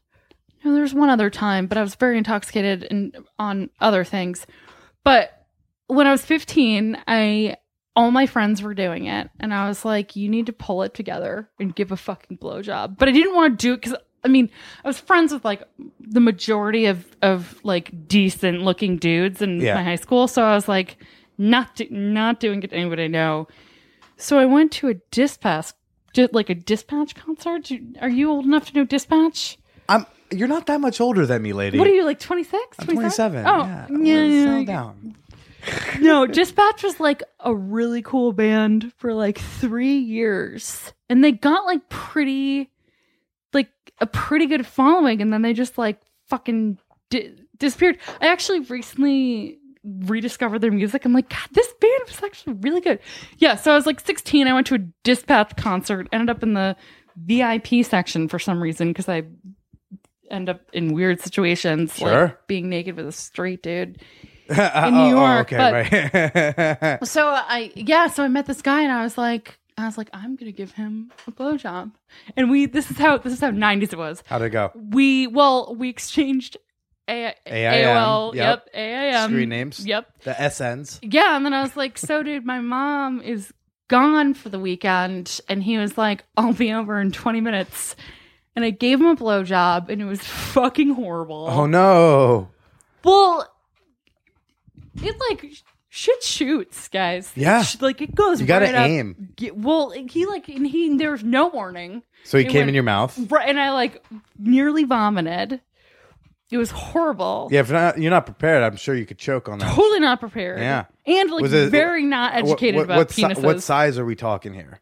No, there was one other time, but I was very intoxicated and on other things. But when I was 15, I all my friends were doing it, and I was like, "You need to pull it together and give a fucking blowjob." But I didn't want to do it because I mean, I was friends with like the majority of of like decent looking dudes in Yeah. my high school, so I was like not do, not doing it to anybody I know. So I went to a dispatch, did like a dispatch concert. Are you old enough to know dispatch? I'm. You're not that much older than me, lady. What are you like 26? I'm 27. Oh, yeah. yeah, yeah, Settle yeah. down. no, Dispatch was like a really cool band for like three years. And they got like pretty, like a pretty good following. And then they just like fucking di- disappeared. I actually recently rediscovered their music. I'm like, God, this band was actually really good. Yeah. So I was like 16. I went to a Dispatch concert, ended up in the VIP section for some reason because I end up in weird situations Sure. like being naked with a straight dude. in New oh, oh, York, Oh, okay, right. So I yeah, so I met this guy and I was like I was like, I'm gonna give him a blowjob. And we this is how this is how nineties it was. How'd it go? We well, we exchanged a- AIM, AOL, yep. yep, AIM. Screen names. Yep. The SNs. Yeah, and then I was like, so dude, my mom is gone for the weekend and he was like, I'll be over in twenty minutes. And I gave him a blowjob and it was fucking horrible. Oh no. Well, it like shit shoots, guys. Yeah. Like it goes. You gotta right up. aim. Ge- Well, he like and he there was no warning, So he It came went- in your mouth. right? And I like nearly vomited. It was horrible. Yeah, if not, you're not prepared, I'm sure you could choke on that. Totally not prepared. Yeah. and like Was it- very not educated what, about what, si- penises. what size are we talking here?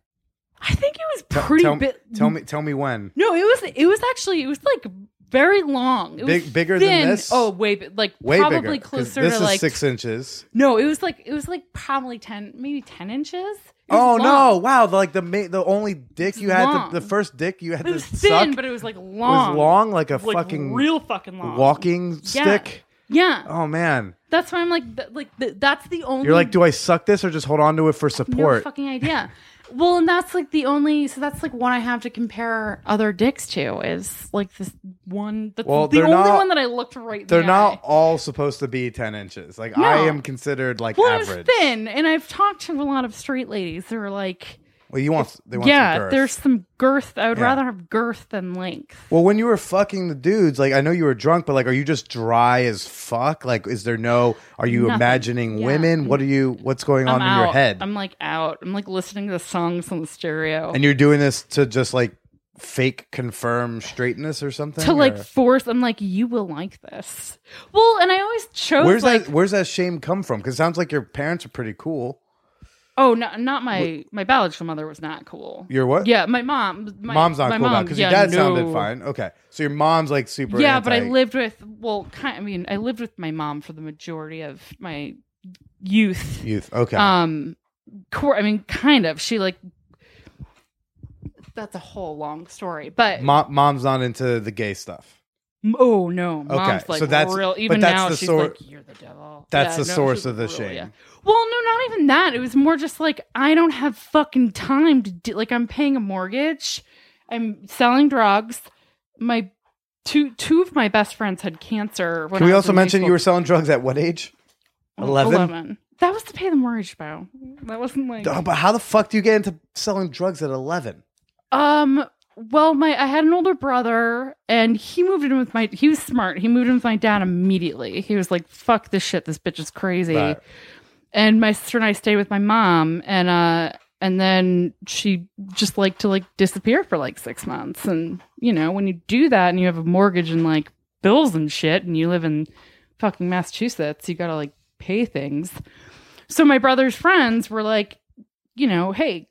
I think it was Tell- pretty tell, bit. Tell me. Tell me when. No, it was. It was actually. It was like very long. It Big- was bigger than thin. this? Oh, way bi- like Way probably bigger. 'cause closer This to is like six inches. No, it was like it was like probably ten, maybe ten inches. Oh no! Wow, the, like the ma- the only dick you had, long. to, the first dick you had It to was suck thin, but it was like was long. long, like a like fucking real fucking long. walking Yeah. stick. Yeah, Oh man, that's why I'm like, th- like th- that's the only. you're like, do I suck this or just hold on to it for no support? fucking idea. well, and that's like the only. So that's like one I have to compare other dicks to is like this one. That's Well, the only not- one that I looked right. They're the not eye. all supposed to be ten inches. Like No. I am considered like Well, average. thin, and I've talked to a lot of straight ladies who are like, Well, you want they want some yeah, girth. there's some girth. I would Yeah. rather have girth than length. Well, when you were fucking the dudes, like I know you were drunk, but like, are you just dry as fuck? Like, is there no? Are you Nothing. imagining Yeah. women? What are you? What's going on I'm in your head? I'm like out. I'm like listening to the songs on the stereo. and you're doing this to just like fake confirm straightness or something? to like force I'm like, you will like this. Well, and I always chose where's like that? Where's that shame come from? Because it sounds like your parents are pretty cool. Oh not not my my biological mother was not cool. Your what? Yeah, my mom my, mom's not my cool because yeah, your dad no. sounded fine. Okay, so your mom's like super. Yeah, but I lived with well kind I mean, I lived with my mom for the majority of my youth. youth. Okay, Um cor- I mean kind of. She like that's a whole long story. But Mo- mom's not into the gay stuff. Oh no, mom's like so that's- real. but Even that's now, the she's like, "You're the devil." That's Yeah, the no, source of the real, shame. yeah. Well, no, not even that. It was more just like I don't have fucking time to do. Like I'm paying a mortgage, I'm selling drugs. My two two of my best friends had cancer. Can we also mention you were selling drugs at what age? 11? Eleven. That was to pay the mortgage, bro. That wasn't like Oh, but how the fuck do you get into selling drugs at eleven? Um. Well, my I had an older brother, and he moved in with my. He was smart. He moved in with my dad immediately. He was like, "Fuck this shit. This bitch is crazy." Right. And my sister and I stayed with my mom, and uh, and then she just liked to like disappear for like six months. And you know, when you do that, and you have a mortgage and like bills and shit, and you live in fucking Massachusetts, you gotta like pay things. So my brother's friends were like, you know, hey,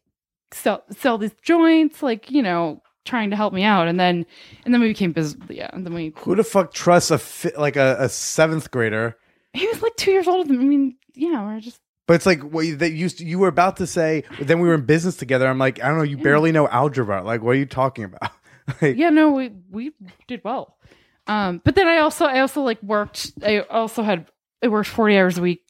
sell sell these joints, like you know, trying to help me out, and then and then we became business. Yeah, and then we. Who the fuck trusts a fi- like a, a seventh grader? He was like two years older than. I mean, yeah, we're just. But it's like what you, that used to, you were about to say. Then we were in business together. I'm like, I don't know. You barely know algebra. Like, what are you talking about? like, Yeah, no, we we did well. Um, but then I also I also like worked. I also had I worked forty hours a week,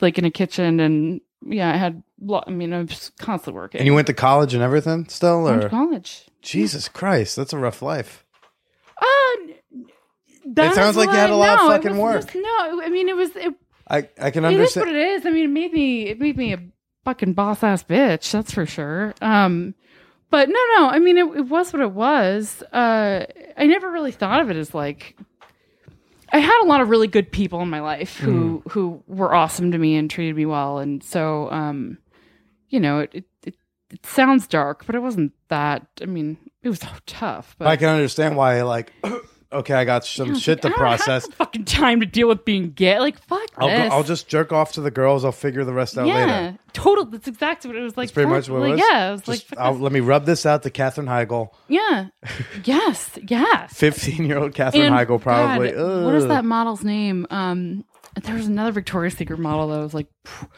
like in a kitchen, and yeah, I had. Lo- I mean, I was constantly working. And you went to college and everything still, I went to or college. Jesus Christ, that's a rough life. Uh, that It sounds like you had a lot of no, it fucking was- work. No, I mean it was it, I I can understand. It is what it is. I mean, it made me it made me a fucking boss ass bitch. That's for sure. Um, but no, no. I mean, it, it was what it was. Uh, I never really thought of it as like. I had a lot of really good people in my life who Mm. who were awesome to me and treated me well, and so um, you know, it it, it it sounds dark, but it wasn't that. I mean, it was tough. But I can understand why. Like, okay, I got some shit like, to I don't have process. fucking time to deal with being gay. Like fuck I'll go, this. I'll just jerk off to the girls. I'll figure the rest out yeah, later. total. That's exactly what it was like. That's pretty much what it like, was. Yeah, it was like Just, I'll, let me rub this out to Katherine Heigl, yeah, yes, yes. fifteen-year-old Katherine And, Heigl, probably. God, what is that model's name? Um, there was another Victoria's Secret model that was like, phew.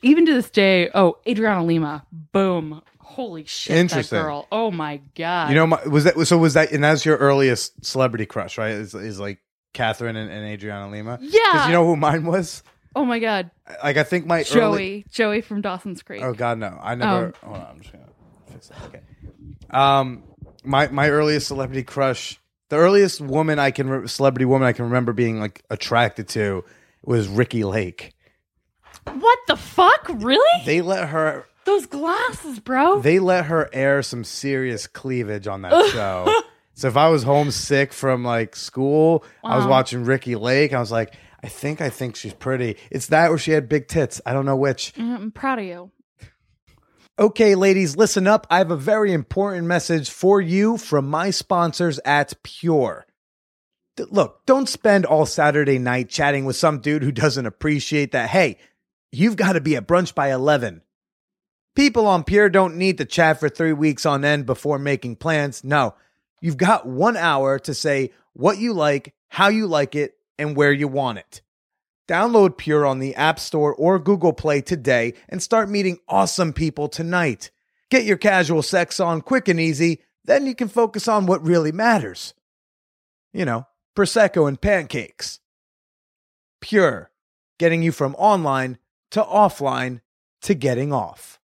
Even to this day. Oh, Adriana Lima. Boom. Holy shit, Interesting. that girl. Oh my god. You know, my, was that so? Was that and that's your earliest celebrity crush, right? Is is like Katherine and, and Adriana Lima? Yeah. Because you know who mine was? oh my god, Like I think my Joey. early. Joey from Dawson's Creek. Oh God, no! I never. Oh. Hold on, I'm just gonna fix that. Okay. Um, my my earliest celebrity crush, the earliest woman I can re- celebrity woman I can remember being like attracted to was Ricki Lake. What the fuck? Really? They let her Those glasses, bro. they let her air some serious cleavage on that show. So if I was homesick from like school, I was Wow. watching Ricki Lake. I was like, I think I think she's pretty. It's that or she had big tits. I don't know which. Mm, I'm proud of you. Okay, ladies, listen up. I have a very important message for you from my sponsors at Pure. D- Look, don't spend all Saturday night chatting with some dude who doesn't appreciate that. Hey, you've got to be at brunch by 11. People on Pure don't need to chat for three weeks on end before making plans. No, you've got one hour to say what you like, how you like it, and where you want it. Download Pure on the App Store or Google Play today and start meeting awesome people tonight. Get your casual sex on quick and easy, then you can focus on what really matters. You know, Prosecco and pancakes. Pure, getting you from online to offline to getting off.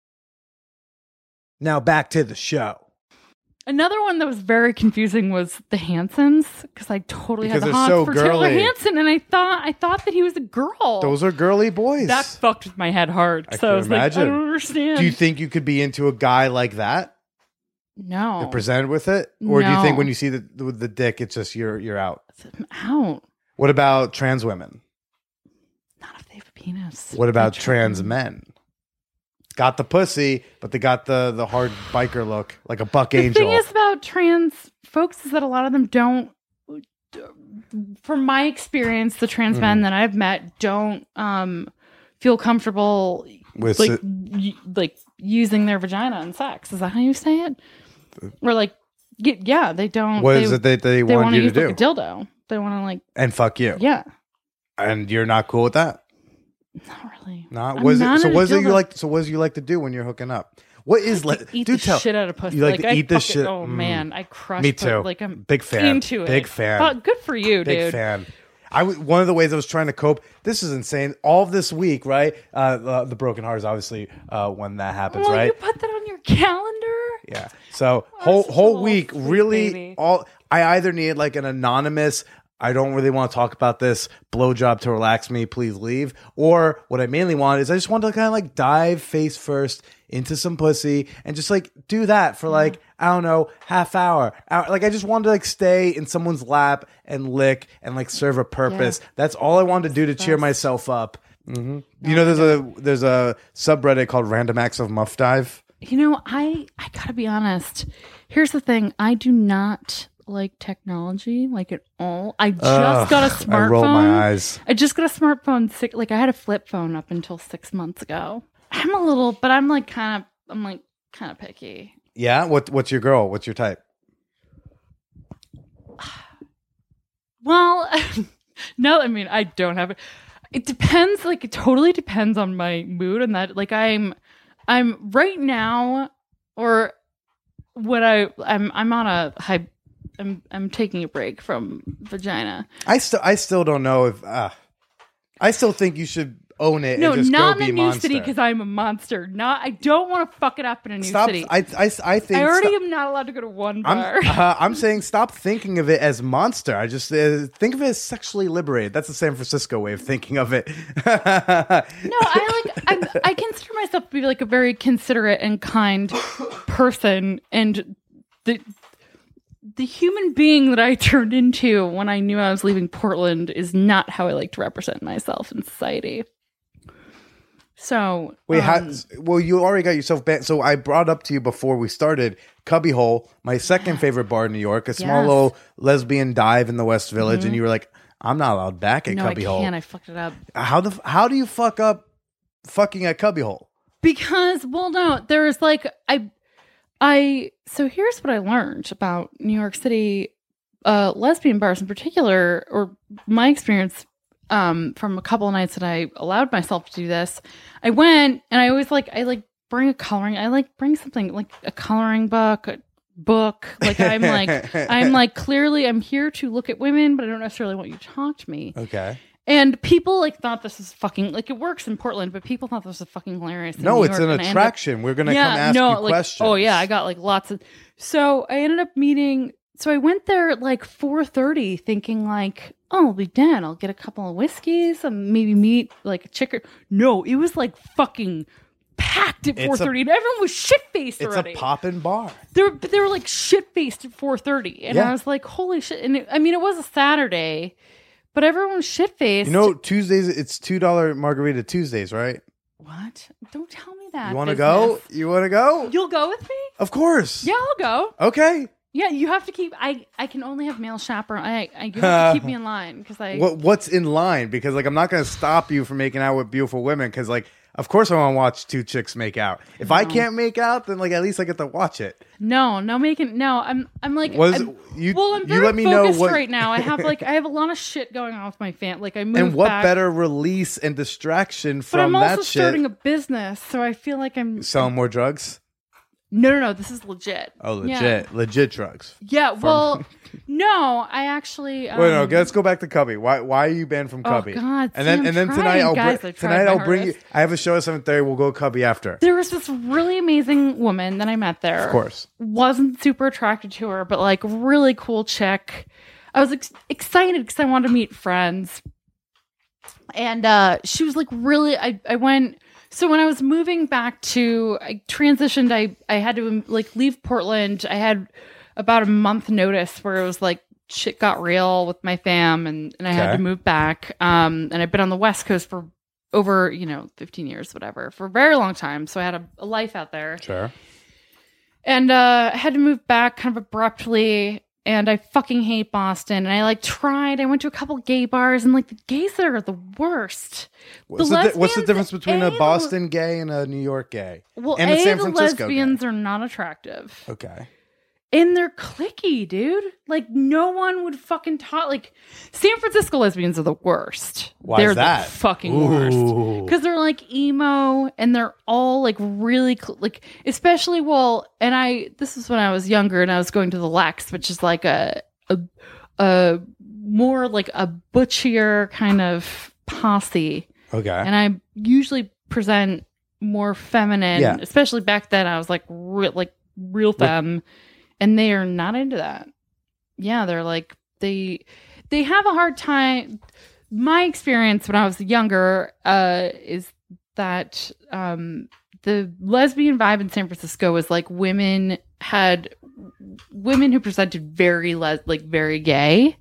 Now back to the show. Another one that was very confusing was the Hansons because I totally Because had the they're so for Taylor girly. Hanson, and I thought I thought that he was a girl. Those are girly boys. that fucked with my head hard. I so I can was like, imagine. I don't understand. Do you think you could be into a guy like that? no, You're presented with it, or do you think No. when you see the with the dick, it's just you're you're out? I'm out. What about trans women? Not if they have a penis. What about trans men? Got the pussy, but they got the the hard biker look, like a buck The angel. thing is about trans folks is that a lot of them don't. From my experience, the trans Hmm. men that I've met don't um, feel comfortable with like y- like using their vagina in sex. Is that how you say it? Or like, yeah, they don't. what they, is it that they, They want you to use do? like a dildo. They want to like, and fuck you, yeah, and you're not cool with that. Not really. Not I'm was not it? So is it you like? So it you like to do when you're hooking up? What is like? Eat Do the tell. shit out of pussy. You like to eat the shit- Oh Mm. man, I crush. Me too. Like I'm Big fan. Into it. Big fan. Fuck, good for you, Big dude. fan. I w- one of the ways I was trying to cope. This is insane. All this week, right? Uh, the, the broken heart is obviously uh, when that happens, Well, right? you put that on your calendar. Yeah. So whole whole week, really, baby. all I either need like an anonymous. I don't really want to talk about this blowjob to relax me. Please leave. Or what I mainly want is I just want to kind of like dive face first into some pussy and just like do that for like I don't know half hour. hour. Like I just wanted to like stay in someone's lap and lick and like serve a purpose. That's all I wanted to do to cheer myself up. hmm You know, there's a there's a subreddit called Random Acts of Muff Dive. You know, I I gotta be honest. Here's the thing: I do not like technology like at all. I just Ugh, got a smartphone. I roll my eyes. I just got a smartphone. Six, like I had a flip phone up until six months ago. I'm a little, but I'm like kind of, I'm like kind of picky. Yeah. What What's your girl? What's your type? Well, no, I mean I don't have it. It depends. Like it totally depends on my mood and that. Like I'm, I'm right now, or when I I'm I'm on a high. I'm I'm taking a break from vagina. I still I still don't know if uh, I still think you should own it No, and just not go in be a new monster. city because I'm a monster. Not. I don't want to fuck it up in a new Stop. city. I, I, I think. I already stop- am not allowed to go to one bar. I'm, uh, I'm saying stop thinking of it as monster. I just uh, think of it as sexually liberated. That's the San Francisco way of thinking of it. No, I like I'm, I consider myself to be like a very considerate and kind person, and the the human being that I turned into when I knew I was leaving Portland is not how I like to represent myself in society. So we um, well, you already got yourself banned. So I brought up to you before we started Cubbyhole, my second favorite bar in New York, a small Yes. little lesbian dive in the West Village, and you were like, "I'm not allowed back at no, I Cubbyhole." can't. I fucked it up How the how do you fuck up fucking at Cubbyhole? because well, no, there's like I I so here's what I learned about New York City uh lesbian bars in particular or my experience um from a couple of nights that I allowed myself to do this. I went and I always like I like bring a coloring I like bring something like a coloring book, a book. Like I'm like I'm like clearly I'm here to look at women, but I don't necessarily want you to talk to me. Okay. And people like thought this is fucking like it works in Portland, but people thought this was fucking hilarious. No, it's York, an ended up- attraction. We're gonna come ask you like, questions. Oh yeah, I got like lots of. So I ended up meeting. So I went there at like four thirty, thinking like, oh, I'll be done. I'll get a couple of whiskeys and maybe meet like a chick. No, it was like fucking packed at It's four thirty, and everyone was shit faced It's already. a poppin' bar. They were they were like shit faced at four thirty, and Yeah. I was like, holy shit! And it, I mean, it was a Saturday, but everyone's shit faced. You know, Tuesdays it's two dollar margarita Tuesdays, right? what? Don't tell me that. You want to go? business. You want to go? You'll go with me? Of course. Yeah, I'll go. Okay. Yeah, you have to keep. I I can only have male chaperone. I, I you have to keep me in line because I. What what's in line? Because like I'm not gonna stop you from making out with beautiful women. Because like of course I want to watch two chicks make out. If I can't make out, then like at least I get to watch it. No, no making. No, I'm. I'm like. Was- I'm, you- well, I'm you very let me know focused what- right now. I have like I have a lot of shit going on with my fan. Like I moved And what back, better release and distraction from But from I'm also that shit? starting a business, so I feel like I'm. Selling more drugs? No, no, no. This is legit. Oh, Yeah. legit, legit drugs. Yeah. Well, no, I actually. Um, Wait, no, let's go back to Cubby. Why why are you banned from Cubby? Oh, Cubby? God, and then I'm and then tonight I'll guys. bring tonight I'll bring you. I have a show at seven thirty. We'll go Cubby after. There was this really amazing woman that I met there. Of course. wasn't super attracted to her, but like really cool chick. I was ex- excited because I wanted to meet friends. And uh she was like really I I went so when I was moving back to I transitioned I I had to like leave Portland. I had about a month notice where it was like shit got real with my fam and and I had to move back. Um and I've been on the West Coast for over, you know, 15 years whatever, for a very long time. So I had a, a life out there Sure. and uh I had to move back kind of abruptly and I fucking hate Boston and I like tried I went to a couple gay bars and like the gays there are the worst What's the, di- what's the difference between A, a Boston gay and a New York gay? well and a a San the Francisco lesbians are not attractive Okay. And they're clicky dude like no one would fucking talk like San Francisco lesbians are the worst Why they're is that? the fucking worst because they're like emo and they're all like really cl- like especially well and i this is when i was younger and i was going to the lex which is like a a, a more like a butchier kind of posse Okay. and i usually present more feminine Yeah. especially back then i was like re- like real femme and they are not into that yeah they're like they they have a hard time my experience when i was younger uh is that um the lesbian vibe in san francisco was like women had women who presented very les- like very gay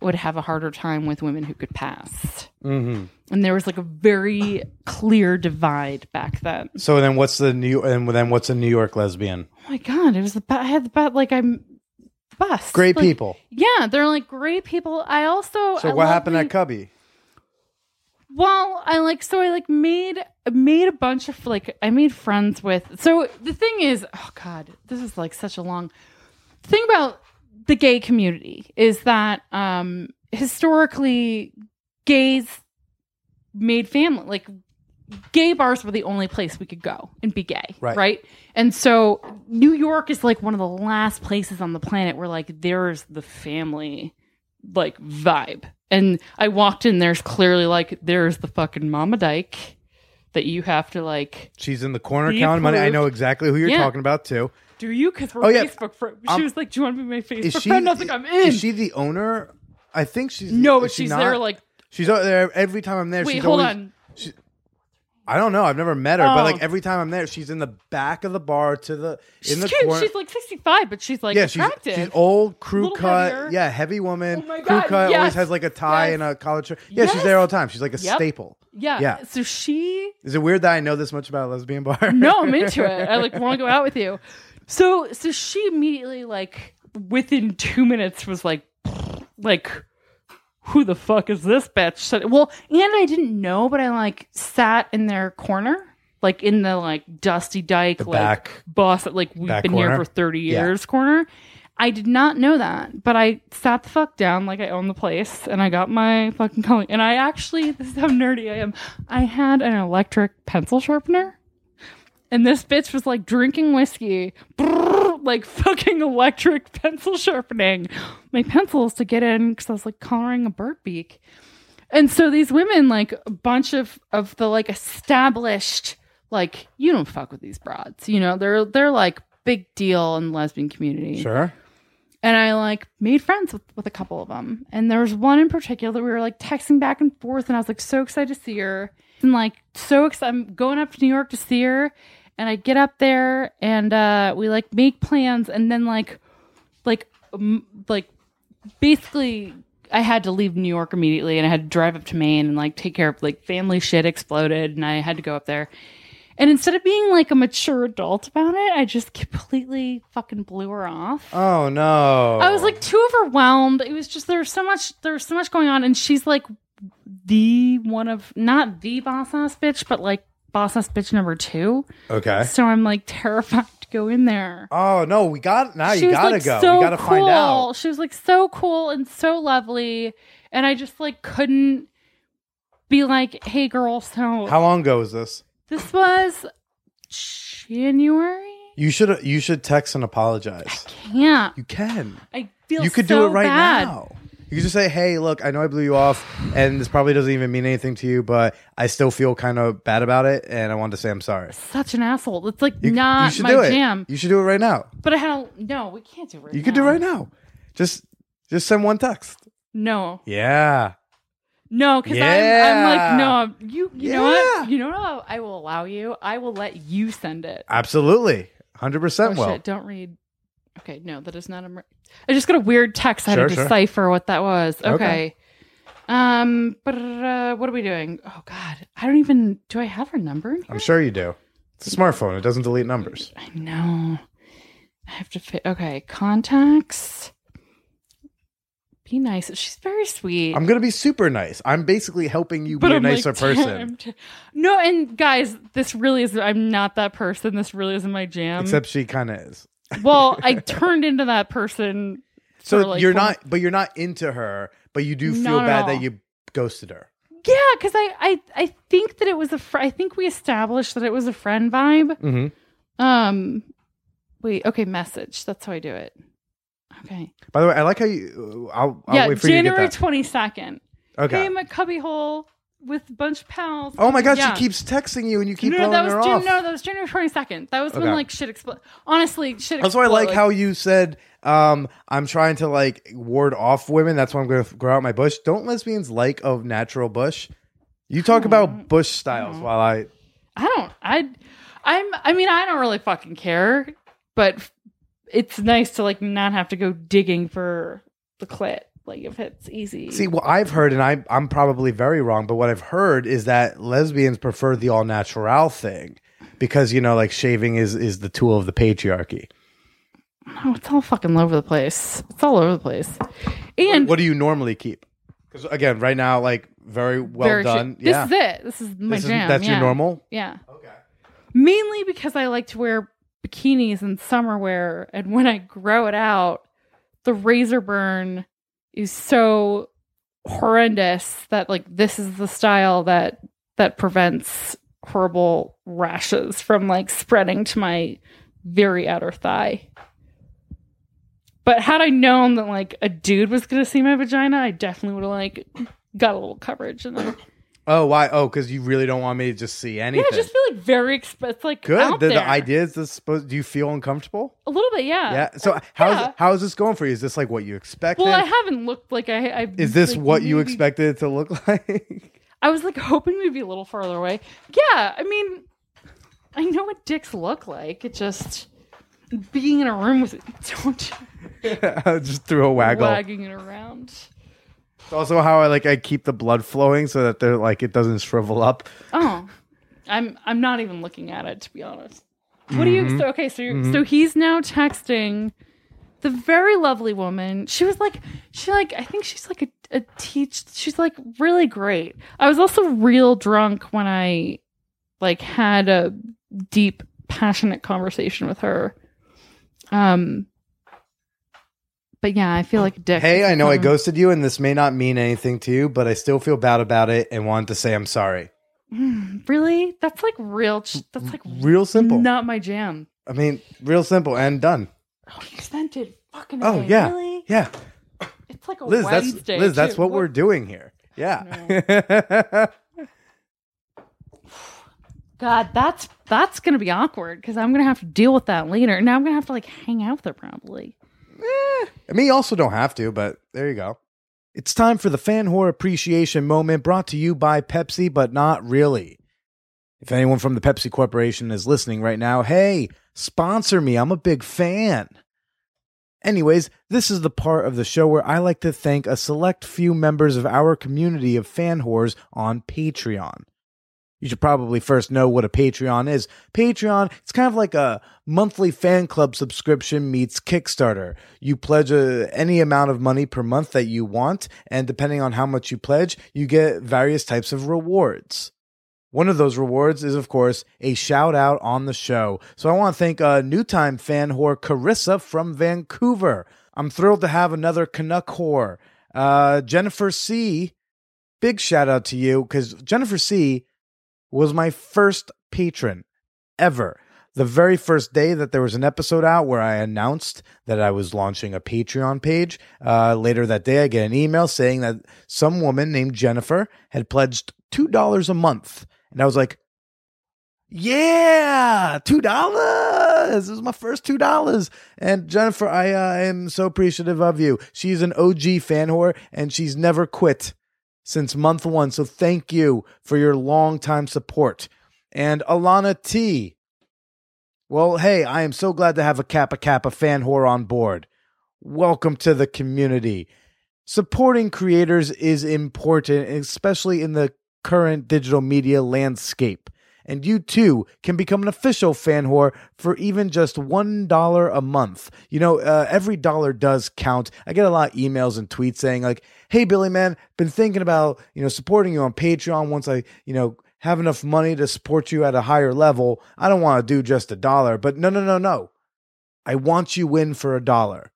would have a harder time with women who could pass hmm and there was like a very clear divide back then. So then, what's the New and then what's a New York lesbian? Oh my god, it was the best. I had the best. Like I'm the best. Great Like, people. Yeah, they're like great people. I also. So I what love happened at Cubby? Well, I like so I like made made a bunch of like I made friends with. So the thing is, oh god, this is like such a long thing about the gay community is that um historically gays made family like gay bars were the only place we could go and be gay Right. right and so new york is like one of the last places on the planet where like there's the family like vibe. And I walked in, there's clearly like there's the fucking Mama Dyke that you have to like She's in the corner counting money. I know exactly who you're Yeah. talking about too. do you? Because we're Oh, yeah. Facebook friends. She Um, was like, "Do you want to be my Facebook she? friend?" I was like, "I'm in." Is she the owner? I think she's no, but she she's not? there like, she's out there every time I'm there. wait, she's hold always, on. I don't know. I've never met her, but Oh. like every time I'm there, she's in the back of the bar to the in She's the cute. corner. She's like 65, but she's like yeah, she's attractive. she's old, crew Little cut. heavier. Yeah, heavy woman. Oh my crew God, cut. Always yes. has like a tie Yes. and a collar shirt. Yeah, she's Yes. there all the time. She's like a Yep. staple. yeah. yeah. So she Is it weird that I know this much about a lesbian bar? no, I'm into it. I like want to go out with you. So so she immediately like within two minutes was like like who the fuck is this bitch? So, well, and I didn't know, but I like sat in their corner, like in the like dusty dyke The like back- boss that like we've been corner? here for 30 Yeah. years corner. I did not know that, but I sat the fuck down like I own the place and I got my fucking calling. And I actually, this is how nerdy I am. I had an electric pencil sharpener and this bitch was like drinking whiskey, brrr, like fucking electric pencil sharpening my pencils to get in because I was like coloring a bird beak. And so these women, like a bunch of of the like established, like you don't fuck with these broads, you know, they're they're like big deal in the lesbian community Sure. and I like made friends with, with a couple of them. And there was one in particular that we were like texting back and forth, and I was like so excited to see her, and like so excited. I'm going up to New York to see her, and I get up there and uh, we like make plans, and then like like um, like basically. I had to leave New York immediately and I had to drive up to Maine and like take care of like family shit exploded and I had to go up there. And instead of being like a mature adult about it, I just completely fucking blew her off. Oh no. I was like too overwhelmed. It was just there's so much there's so much going on, and she's like the one of not the boss ass bitch, but like boss ass bitch number two. okay. So I'm like terrified to go in there. Oh no, we got now. she you was gotta like go. so we gotta cool. find out. She was like so cool and so lovely, and I just like couldn't be like, "Hey, girl." So How long ago was this? this was January. You should you should text and apologize. Can't. You can. I feel You could so do it right bad. now. You could just say, "Hey, look, I know I blew you off, and this probably doesn't even mean anything to you, but I still feel kind of bad about it, and I wanted to say I'm sorry." Such an asshole. It's like You, not you should my do it. jam. You should do it right now. But I had a no. We can't do it. Right You could do it right now. Just just send one text. No, Yeah. no, because I'm, I'm like no. You you know Yeah. what? You know what? I will allow you. I will let you send it. Absolutely. 100% oh well. shit! Don't read. Okay, no, that is not a. mer- I just got a weird text. I had Sure, to sure. decipher what that was. Okay. Okay. Um, but uh, what are we doing? Oh God, I don't even. Do I have her number? In here? I'm sure you do. It's a smartphone. It doesn't delete numbers. I know. I have to fit. Okay, contacts. Be nice. She's very sweet. I'm going to be super nice. I'm basically helping you be a I'm nicer like, person. T- no, and guys, this really is. I'm not that person. This really isn't my jam. Except she kind of is. Well, I turned into that person. So like, you're four- not, but you're not into her, but you do feel Not at bad all. that you ghosted her. Yeah, because I, I, I think that it was a. Fr- I think we established that it was a friend vibe. Mm-hmm. Um, wait. Okay, message. That's how I do it. Okay. By the way, I like how you. I'll, I'll yeah, wait for you to January get that. twenty second. Okay. Hey, I'm at cubbyhole with a bunch of pals. oh my god, Yeah. she keeps texting you and you keep no, no, blowing that was her Jan- off. no, that was January twenty second. That was when like shit exploded. Honestly, shit. That's why I like how you said, um, I'm trying to like ward off women. That's why I'm going to grow out my bush. Don't lesbians like a natural bush? You talk about bush styles while I. I don't. I. I'm. I mean, I don't really fucking care, but it's nice to like not have to go digging for the clit. Like if it's easy. See, what I've heard, and I, I'm probably very wrong, but what I've heard is that lesbians prefer the all natural thing because, you know, like shaving is, is the tool of the patriarchy. No, it's all fucking all over the place. It's all over the place. And what do you normally keep? Because, again, right now, like, very well very done. This yeah. is it. This is my This is- jam. that's your normal? Yeah. Okay. Mainly because I like to wear bikinis and summer wear, and when I grow it out, the razor burn is so horrendous that like this is the style that that prevents horrible rashes from like spreading to my very outer thigh. But had I known that like a dude was gonna see my vagina, I definitely would have like got a little coverage and then Oh, why? Oh, because you really don't want me to just see anything. yeah. I just feel like very exp- it's like Good. The, the idea is this supposed. Do you feel uncomfortable? a little bit, yeah. Yeah. So uh, how's yeah. how's this going for you? Is this like what you expected? Well, I haven't looked like I. I is this like, what you maybe- expected it to look like? I was like hoping we'd be a little farther away. Yeah, I mean, I know what dicks look like. It just being in a room with it, don't just threw a waggle. wagging it around. It's also how I like I keep the blood flowing so that they're like it doesn't shrivel up. Oh, I'm I'm not even looking at it to be honest. What do Mm-hmm. you? So, okay, so you're, so he's now texting the very lovely woman. She was like, she like I think she's like a, a teach. She's like really great. I was also real drunk when I like had a deep, passionate conversation with her. Um. But yeah, I feel like a dick. Hey, I know I ghosted you, and this may not mean anything to you, but I still feel bad about it and wanted to say I'm sorry. Really? That's like real. ch- That's like Real simple. Not my jam. I mean, real simple and done. Oh, you sent it. Fucking Oh yeah, Really? yeah. It's like a Liz, that's Wednesday. Liz. That's too. what we're doing here. Yeah. God, that's that's gonna be awkward because I'm gonna have to deal with that later. Now I'm gonna have to like hang out with her probably. Eh. I mean, also don't have to, but there you go. It's time for the fan whore appreciation moment brought to you by Pepsi, but not really. If anyone from the Pepsi Corporation is listening right now, hey, sponsor me. I'm a big fan. Anyways, this is the part of the show where I like to thank a select few members of our community of fan whores on Patreon. You should probably first know what a Patreon is. Patreon, it's kind of like a monthly fan club subscription meets Kickstarter. You pledge a, any amount of money per month that you want, and depending on how much you pledge, you get various types of rewards. One of those rewards is, of course, a shout out on the show. So I want to thank a new time fan whore, Carissa from Vancouver. I'm thrilled to have another Canuck whore. Uh, Jennifer C. Big shout out to you because Jennifer C was my first patron ever. The very first day that there was an episode out where I announced that I was launching a Patreon page, uh, later that day I get an email saying that some woman named Jennifer had pledged $2 a month. And I was like, yeah, $2. This is my first $2. And Jennifer, I uh, am so appreciative of you. She's an OG fan whore and she's never quit since month one. So thank you for your long time support. And Alana T. Well, hey, I am so glad to have a Kappa Kappa fan whore on board. Welcome to the community. Supporting creators is important, especially in the current digital media landscape. And you too can become an official fan whore for even just $1 a month. You know, uh, every dollar does count. I get a lot of emails and tweets saying, like, hey, Billy, man, been thinking about, you know, supporting you on Patreon once I, you know, have enough money to support you at a higher level. I don't want to do just a dollar, but no, no, no, no. I want you in for a dollar.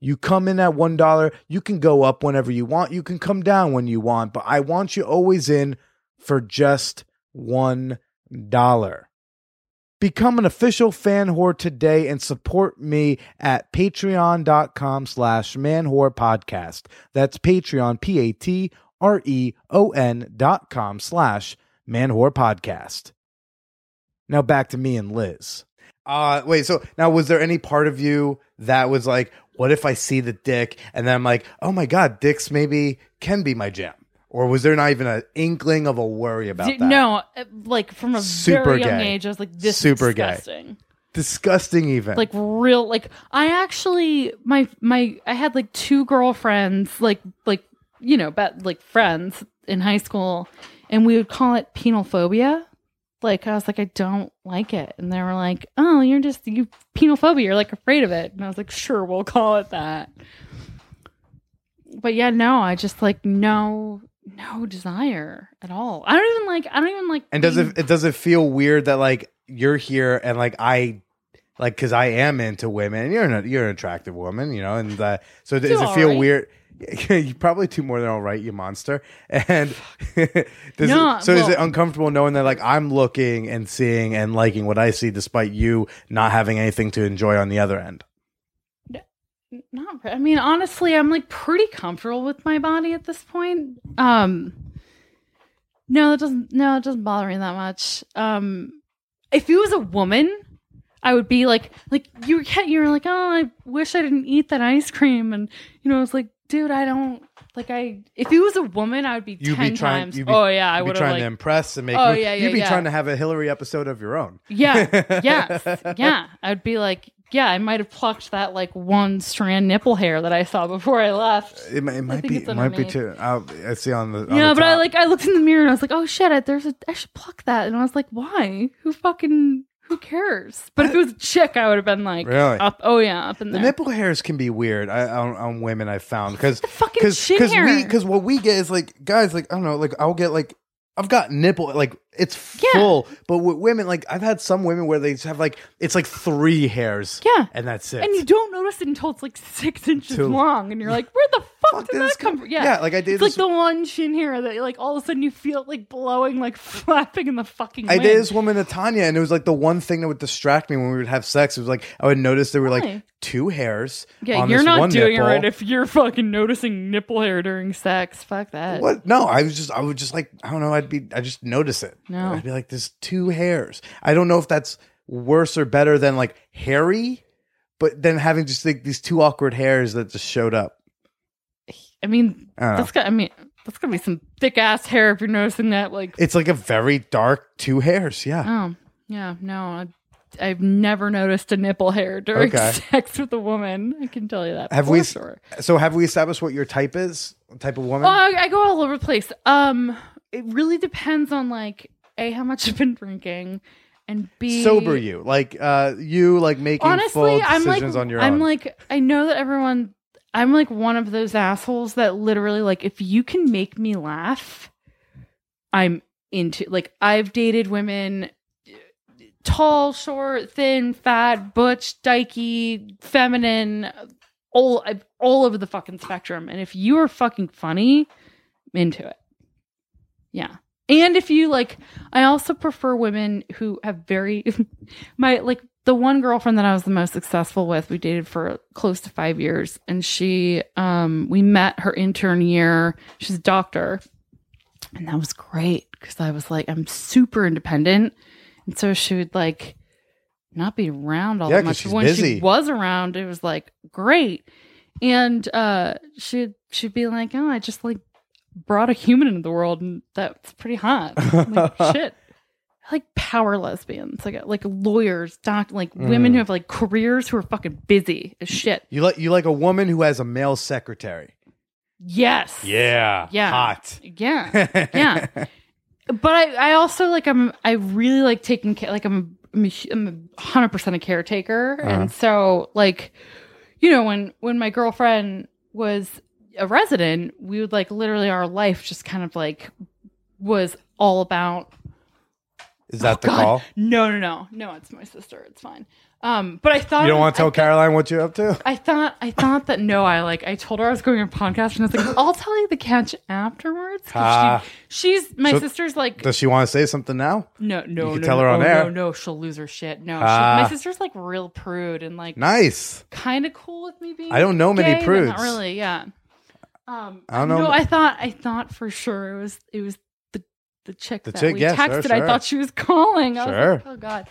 You come in at one dollar, you can go up whenever you want, you can come down when you want, but I want you always in for just one dollar. Become an official fan whore today and support me at patreon.com slash man podcast. That's Patreon, P A T R E O N dot com slash man podcast. Now back to me and Liz. Uh wait, so now was there any part of you that was like, what if I see the dick and then I'm like, oh my god, dicks maybe can be my jam? Or was there not even an inkling of a worry about D- that? No, uh, like from a Super very young gay. age, I was like, this Super is gay. disgusting. Disgusting even. Like real, like I actually my my I had like two girlfriends, like like you know, but like friends in high school, and we would call it penal phobia. Like I was like, I don't like it, and they were like, Oh, you're just you penal phobia. You're like afraid of it, and I was like, Sure, we'll call it that. But yeah, no, I just like no no desire at all. I don't even like. I don't even like. And does being- it, it does it feel weird that like you're here and like I like because I am into women and you're an you're an attractive woman, you know, and uh, so does it feel alright. weird? you probably do more than all right, you monster. And No, it, so is it uncomfortable knowing that like I'm looking and seeing and liking what I see, despite you not having anything to enjoy on the other end? Not. I mean, honestly, I'm like pretty comfortable with my body at this point. Um, no, it doesn't. No, it doesn't bother me that much. Um, if it was a woman, I would be like, like you were, you were like, oh, I wish I didn't eat that ice cream, and you know, it's like, dude, I don't like I. If it was a woman, I would be You'd be trying- times. be- oh yeah, I be would have trying like, to impress and make. Oh, yeah, yeah, You'd be yeah. trying to have a Hillary episode of your own. Yeah. yeah, Yeah. I'd be like, yeah, I might have plucked that like one strand nipple hair that I saw before I left. It, might- it might be. It might be too. I'll, I see on the. on yeah, the but I like I looked in the mirror and I was like, oh shit, I, there's a I should pluck that, and I was like, why? Who fucking who cares? But if it was a chick, I would have been like, Really? up. Oh yeah, up in there. The nipple hairs can be weird I, on, on women. I've found because fucking because because we because what we get is like guys like I don't know like I'll get like I've got nipple like it's Yeah. full, but with women like I've had some women where they just have like it's like three hairs, Yeah. and that's it. and you don't notice it until it's like six inches Too- long, and you're like, where the fuck, Fuck, did did this that come from? Yeah, yeah, like I did It's like the one chin hair that like all of a sudden you feel it, like blowing, like flapping in the fucking. I wind. did this woman to Tanya, and it was like the one thing that would distract me when we would have sex. It was like I would notice there were like Why? two hairs. Yeah, you're this not doing nipple. it right if you're fucking noticing nipple hair during sex. Fuck that. What? No, I was just, I would just like, I don't know. I'd be, I just notice it. No. I'd be like, there's two hairs. I don't know if that's worse or better than like hairy, but then having just like these two awkward hairs that just showed up. I mean, I that's got. I mean, that's gonna be some thick ass hair if you're noticing that. Like, It's like a very dark two hairs. Yeah. oh yeah, no, I, I've never noticed a nipple hair during Okay. sex with a woman. I can tell you that. Have we? Sure. So have we established what your type is? Type of woman? Oh, I, I go all over the place. Um, it really depends on like a how much I've been drinking, and b Sober you, like uh, you, like making full honestly i'm like decisions on your i'm own. like i know that everyone i'm like one of those assholes that literally like if you can make me laugh i'm into like i've dated women tall short thin fat butch dykey feminine all all over the fucking spectrum. And if you are fucking funny I'm into it. Yeah and if you like i also prefer women who have very my like the one girlfriend that I was the most successful with, we dated for close to five years, and she, um, we met her intern year. She's a doctor, and that was great because I was like, I'm super independent, and so she would like not be around all Yeah, that much. When busy. she was around, it was like great, and uh, she'd she'd be like, oh, I just like brought a human into the world, and that's pretty hot. Like shit. I like power lesbians, like like lawyers, doc, like women Mm. who have like careers who are fucking busy as shit. you like you like a woman who has a male secretary. Yes. Yeah. Yeah. Hot. Yeah. Yeah. but I, I also like I'm I really like taking care like I'm I'm a, I'm a hundred percent a caretaker Uh-huh. and so like you know when when my girlfriend was a resident we would like literally our life just kind of like was all about Is that the Oh, God. call? no no no no it's my sister it's fine um but I thought You don't want to I tell Caroline what you're up to? I thought I thought that no, I like I told her I was going on a podcast and I was like, I'll tell you the catch afterwards. Ah. she, she's my sister's like Does she want to say something now? no no you no, tell no, her on oh, air. No, no, she'll lose her shit. No, she, Ah. my sister's like real prude and like Nice. kind of cool with me being. I don't know many gay, prudes. Not really, yeah. Um, I don't know. No, I thought I thought for sure it was it was the the chick The that chick, we sure, texted. I sure. thought she was calling. I was like, oh god.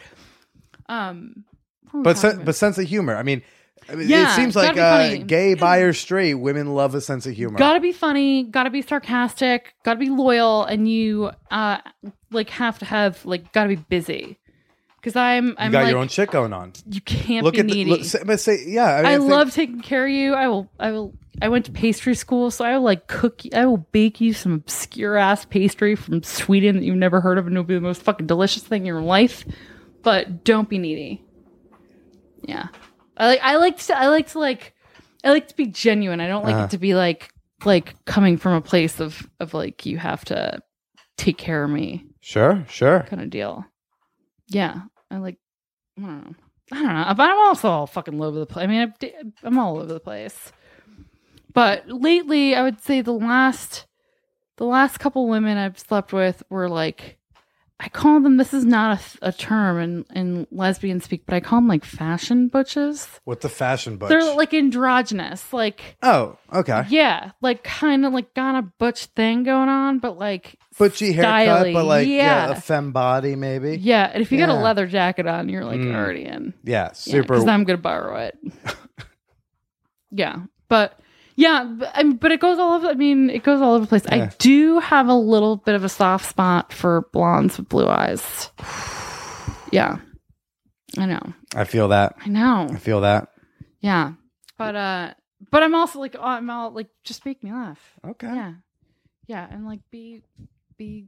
Um, what were we But talking sen- about? but sense of humor. I mean, I mean, Yeah, it seems gotta like be uh, funny. gay, bi, or straight women love a sense of humor. Gotta be funny, gotta be sarcastic, gotta be loyal, and you uh like have to have like gotta be busy. Because I'm I'm you got like your own shit going on. you can't Look be at the. needy. Look, say, but say, yeah. I, mean, I think- love taking care of you. I will I will I went to pastry school, so I will like cook You, I will bake you some obscure ass pastry from Sweden that you've never heard of and it'll be the most fucking delicious thing in your life. But don't be needy. Yeah. I like I like to I like to like I like to be genuine. I don't like Uh-huh. it to be like like coming from a place of of like you have to take care of me Sure, sure. kind of deal. Yeah, I like. I don't know. I don't know. But I'm also all fucking all over the place. I mean, I'm all over the place. But lately, I would say the last, the last couple women I've slept with were like, I call them. This is not a, a term in in lesbian speak, but I call them like fashion butches. What's the fashion butch? They're like androgynous, like oh, okay. yeah, like kind of like got a butch thing going on, but like Butchy haircut, but like yeah. yeah, a femme body maybe. yeah. And if you got Yeah. a leather jacket on, you're like Mm. already in. Yeah, super. because I'm gonna borrow it. yeah, but yeah, but, I mean, but it goes all over. I mean, it goes all over the place. Yeah. I do have a little bit of a soft spot for blondes with blue eyes. Yeah, I know, I feel that. I know. I feel that. Yeah, but uh, but I'm also like, oh, I'm all like, just make me laugh. Okay. Yeah, yeah, and like be be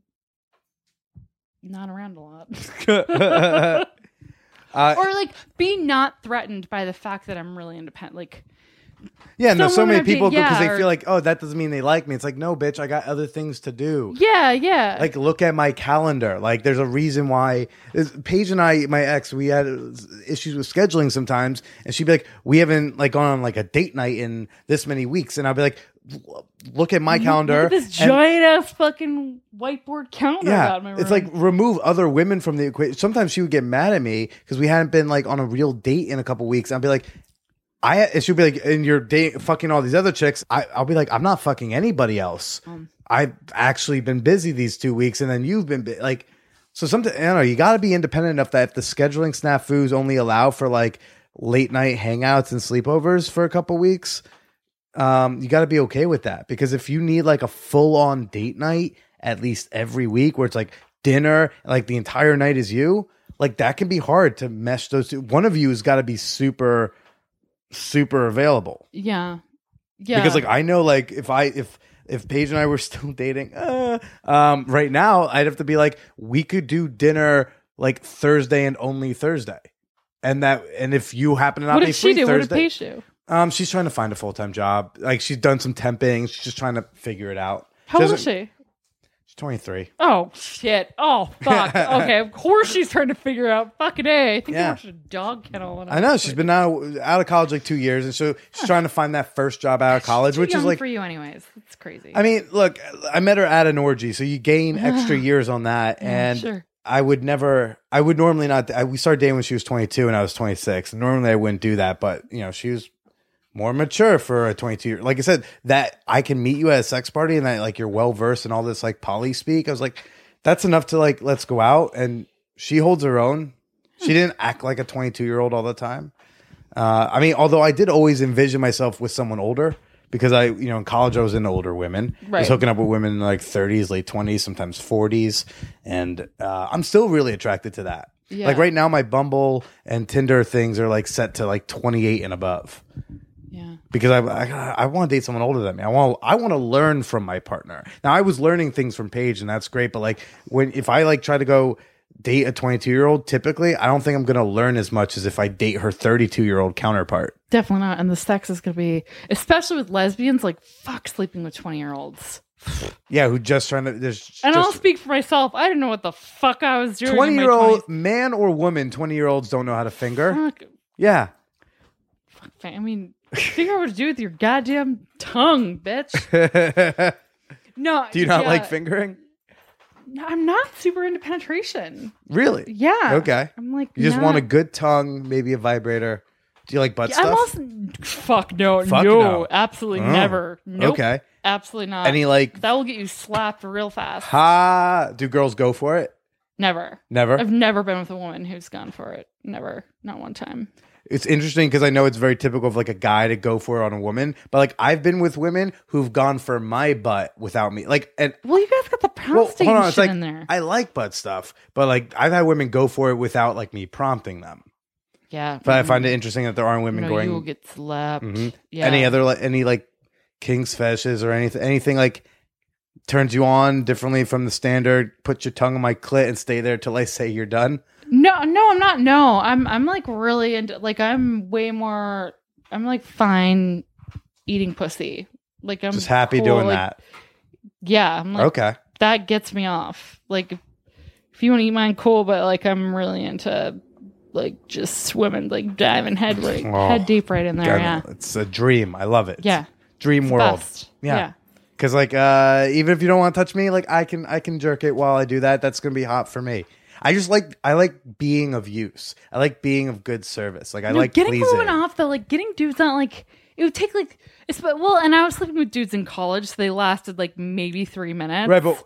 not around a lot. uh, or like be not threatened by the fact that I'm really independent. Like yeah, no, so many people because yeah, they or- feel like, oh, that doesn't mean they like me. It's like, no, bitch, I got other things to do. Yeah, yeah. Like, look at my calendar. Like, there's a reason why. Paige and I, my ex, we had issues with scheduling sometimes, and she'd be like, "We haven't like gone on like a date night in this many weeks," and I'd be like, "Look at my calendar." At this giant ass fucking whiteboard calendar yeah, it's like remove other women from the equation. Sometimes she would get mad at me because we hadn't been like on a real date in a couple weeks. I'd be like, I and she'd be like, and you're date fucking all these other chicks. I, I'll be like, I'm not fucking anybody else. Um. I've actually been busy these two weeks, and then you've been bu- like, so sometimes I don't know. You got to be independent enough that if the scheduling snafus only allow for like late night hangouts and sleepovers for a couple weeks, um, you got to be okay with that because if you need like a full on date night at least every week where it's like dinner, like the entire night is you, like that can be hard to mesh those two. One of you has got to be super, super available yeah, yeah. because like I know like if I if if Paige and I were still dating, uh, um, right now I'd have to be like we could do dinner like Thursday and only Thursday. And that, and if you happen to not what be did free she do? What did Thursday, Paige do? um, she's trying to find a full time job. Like she's done some temping. She's just trying to figure it out. How old is she? She's twenty three. Oh shit! Oh fuck! okay, of course she's trying to figure out fucking a. I think Yeah. you watched a dog kennel. when I know was she's been out out of college like two years, and so she's trying to find that first job out of college, Too which is young like. for you, anyways. It's crazy. I mean, look, I met her at an orgy, so you gain extra years on that, and sure. I would never, I would normally not. I, we started dating when she was 22 and I was 26. Normally I wouldn't do that, but you know, she was more mature for a 22 year. Like I said, that I can meet you at a sex party and that like you're well versed in all this like poly speak. I was like, that's enough to like, let's go out. And she holds her own. She didn't act like a 22 year old all the time. Uh, I mean, although I did always envision myself with someone older because I, you know, in college I was into older women. I was hooking up with women in like 30s, late 20s, sometimes 40s, and uh, I'm still really attracted to that. Yeah. Like right now, my Bumble and Tinder things are like set to like 28 and above yeah. because I I, I want to date someone older than me. I want I want to learn from my partner. Now I was learning things from Paige, and that's great. But like when if I like try to go date a 22 year old, typically I don't think I'm gonna learn as much as if I date her 32 year old counterpart. Definitely not. And the sex is going to be, especially with lesbians, like fuck sleeping with twenty year olds. Yeah, who just trying to there's And I'll speak for myself. I didn't know what the fuck I was doing. in 20 year old 20s. man or woman. 20 year olds don't know how to finger. Fuck, Yeah. fuck, I mean, figure out what to do with your goddamn tongue, bitch. No. Do you not yeah, like fingering? I'm not super into penetration. Really? Yeah. Okay. I'm like, You just not- want a good tongue, maybe a vibrator. Do you like butt Yeah, I'm stuff? also fuck no, Fuck no, no. absolutely Oh, never. Nope, Okay. absolutely not. Any like that will get you slapped real fast. ha? Do girls go for it? Never. Never. I've never been with a woman who's gone for it. Never. Not one time. It's interesting because I know it's very typical of like a guy to go for it on a woman, but like I've been with women who've gone for my butt without me. Like, and Well, you guys got the well, prostate hold on, it's shit like in there. I like butt stuff, but like I've had women go for it without like me prompting them. yeah. But I find it interesting that there aren't women no, going. you will get slapped. Mhm. Yeah. Any other like any like kings fetishes or anything anything like turns you on differently from the standard? Put your tongue on my clit and stay there till I say you're done. No, no, I'm not. No, I'm. I'm like really into. Like I'm way more. I'm like fine eating pussy. Like I'm Just happy cool, doing like- that. Yeah, I'm like okay. that gets me off. Like if, you want to eat mine, cool. But like I'm really into like just swimming, like diving head right, Oh, head deep right in there. God, yeah, It's a dream. I love it. yeah. Dream world. best. Yeah. yeah. Because like, uh, even if you don't want to touch me, like I can, I can jerk it while I do that. That's gonna be hot for me. I just like, I like being of use. I like being of good service. Like I No, like getting pleasing. women off though, like getting dudes on, like it would take like it's but well, and I was sleeping with dudes in college, so they lasted like maybe three minutes. Right, but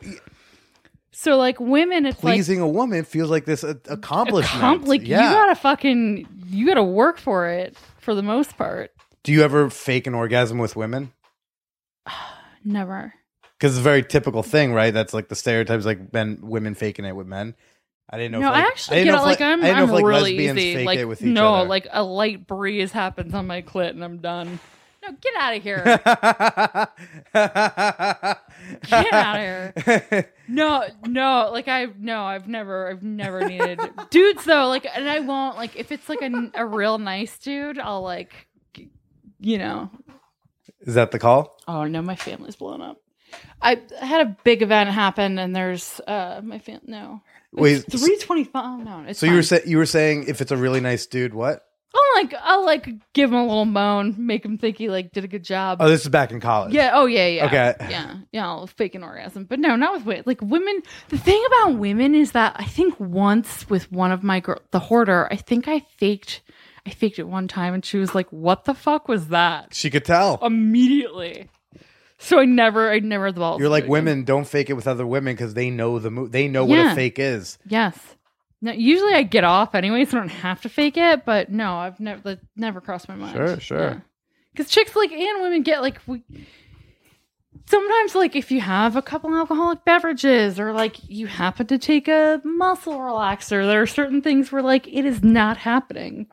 so like women, it's pleasing a woman feels like this accomplishment. comp- like yeah. you gotta fucking you gotta work for it for the most part. Do you ever fake an orgasm with women? Never. Because it's a very typical thing, right? That's like the stereotypes, like men, women faking it with men. I didn't know. No, if, like, I actually didn't get know it. if, Like, I'm, I didn't know I'm if, like, really easy. fake Like it with each no, other. like a light breeze happens on my clit and I'm done. No, get out of here. get out of here. No, no, like I no, I've never, I've never needed dudes though. Like, and I won't like if it's like a, a real nice dude, I'll like, you know. Is that the call? Oh no, my family's blown up. I had a big event happen, and there's uh my fam. No, Wait, three twenty five. Oh, no, it's So you were sa- you were saying if it's a really nice dude, what? I'll like I'll like give him a little moan, make him think he like did a good job. Oh, this is back in college. Yeah. Oh, yeah. Yeah. Okay. Yeah. Yeah. I'll fake an orgasm, but no, not with women. Like women. The thing about women is that I think once with one of my girl, the hoarder, I think I faked. I faked it one time, and she was like, "What the fuck was that?" She could tell. Immediately. So I never, I never had the balls. You're like do it again. women don't fake it with other women because they know the move. they know what Yeah. a fake is. Yes. No, usually I get off anyway, so I don't have to fake it. But no, I've never, that never crossed my mind. Sure, sure. Because chicks like and women get like we. Sometimes, like if you have a couple alcoholic beverages, or like you happen to take a muscle relaxer, there are certain things where like it is not happening.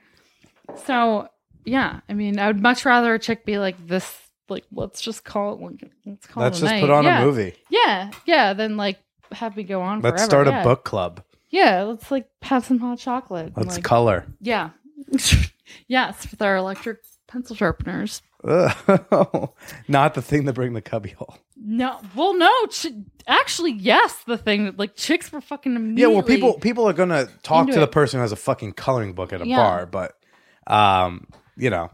So yeah, I mean, I would much rather a chick be like this. Like, let's just call it. like, Let's call Let's it. a just night. put on yeah. a movie. Yeah, yeah. Then like have me go on. Let's forever. start yeah. a book club. Yeah, let's like have some hot chocolate. Let's like, color. yeah. yes, with our electric pencil sharpeners. Not the thing to bring the cubby hole. No, well, no. Ch- actually, yes. The thing that like chicks were fucking Yeah, well, people people are gonna talk to the person who has a fucking coloring book at a Yeah. bar, but um, you know,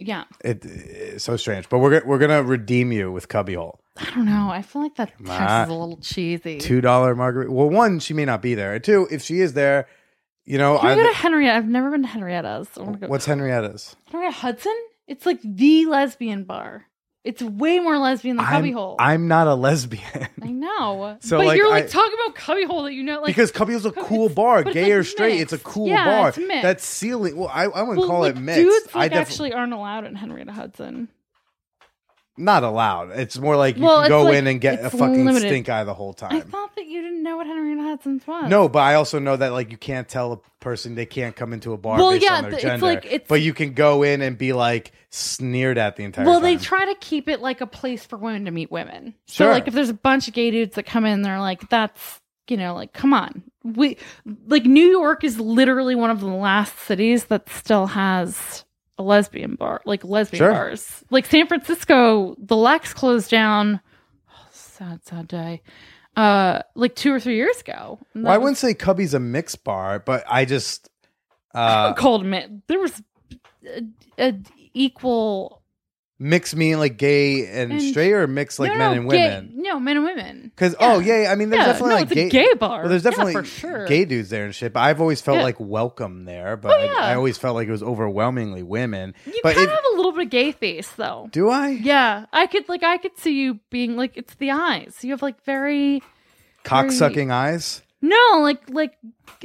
Yeah, it, it's so strange. But we're we're gonna redeem you with Cubbyhole. I don't know. I feel like that text is a little cheesy. Two dollar margarita. Well, one, she may not be there. Two, if she is there, you know, Can I, go to Henrietta? I've never been to Henrietta's. To go. what's Henrietta's? Henrietta Hudson? It's like the lesbian bar. It's way more lesbian than I'm, Cubbyhole. I'm not a lesbian I know. So, but like, you're like I- talking about Cubbyhole that you know, like because Cubbyhole's a cool bar, gay or straight. It's a cool Yeah, bar. That's ceiling. Well, I, I wouldn't well, call like, it mixed. Dudes I like def- actually aren't allowed in Henrietta Hudson. Not allowed. It's more like you Well, can go like- in and get a fucking limited. stink eye the whole time. I thought that you didn't know what Henrietta Hudson's was. No, but I also know that like you can't tell a person they can't come into a bar Well, based yeah, on their it's gender. like- it's- but you can go in and be like sneered at the entire Well, time. they try to keep it like a place for women to meet women. Sure. So, like, if there's a bunch of gay dudes that come in, they're like, "That's you know, like, come on." We like New York is literally one of the last cities that still has a lesbian bar, like lesbian Sure. bars. Like San Francisco, the Lex closed down. Oh, sad, sad day. Uh, like two or three years ago. Well, I wouldn't say Cubby's a mixed bar, but I just uh cold admit there was a, a equal mix mean like gay and, And- straight or mix like no, men no, and gay- women. no, men and women. Because oh yeah, I mean there's Yeah, definitely no, like it's a gay, gay bar. Well, there's Yeah, definitely for sure. gay dudes there and shit. But I've always felt Yeah. like welcome there. But Oh, I, yeah. I always felt like it was overwhelmingly women. You but kind if- of have a little bit of gay face, though. do I Yeah, I could like I could see you being like it's the eyes. You have like very cock sucking eyes? no like like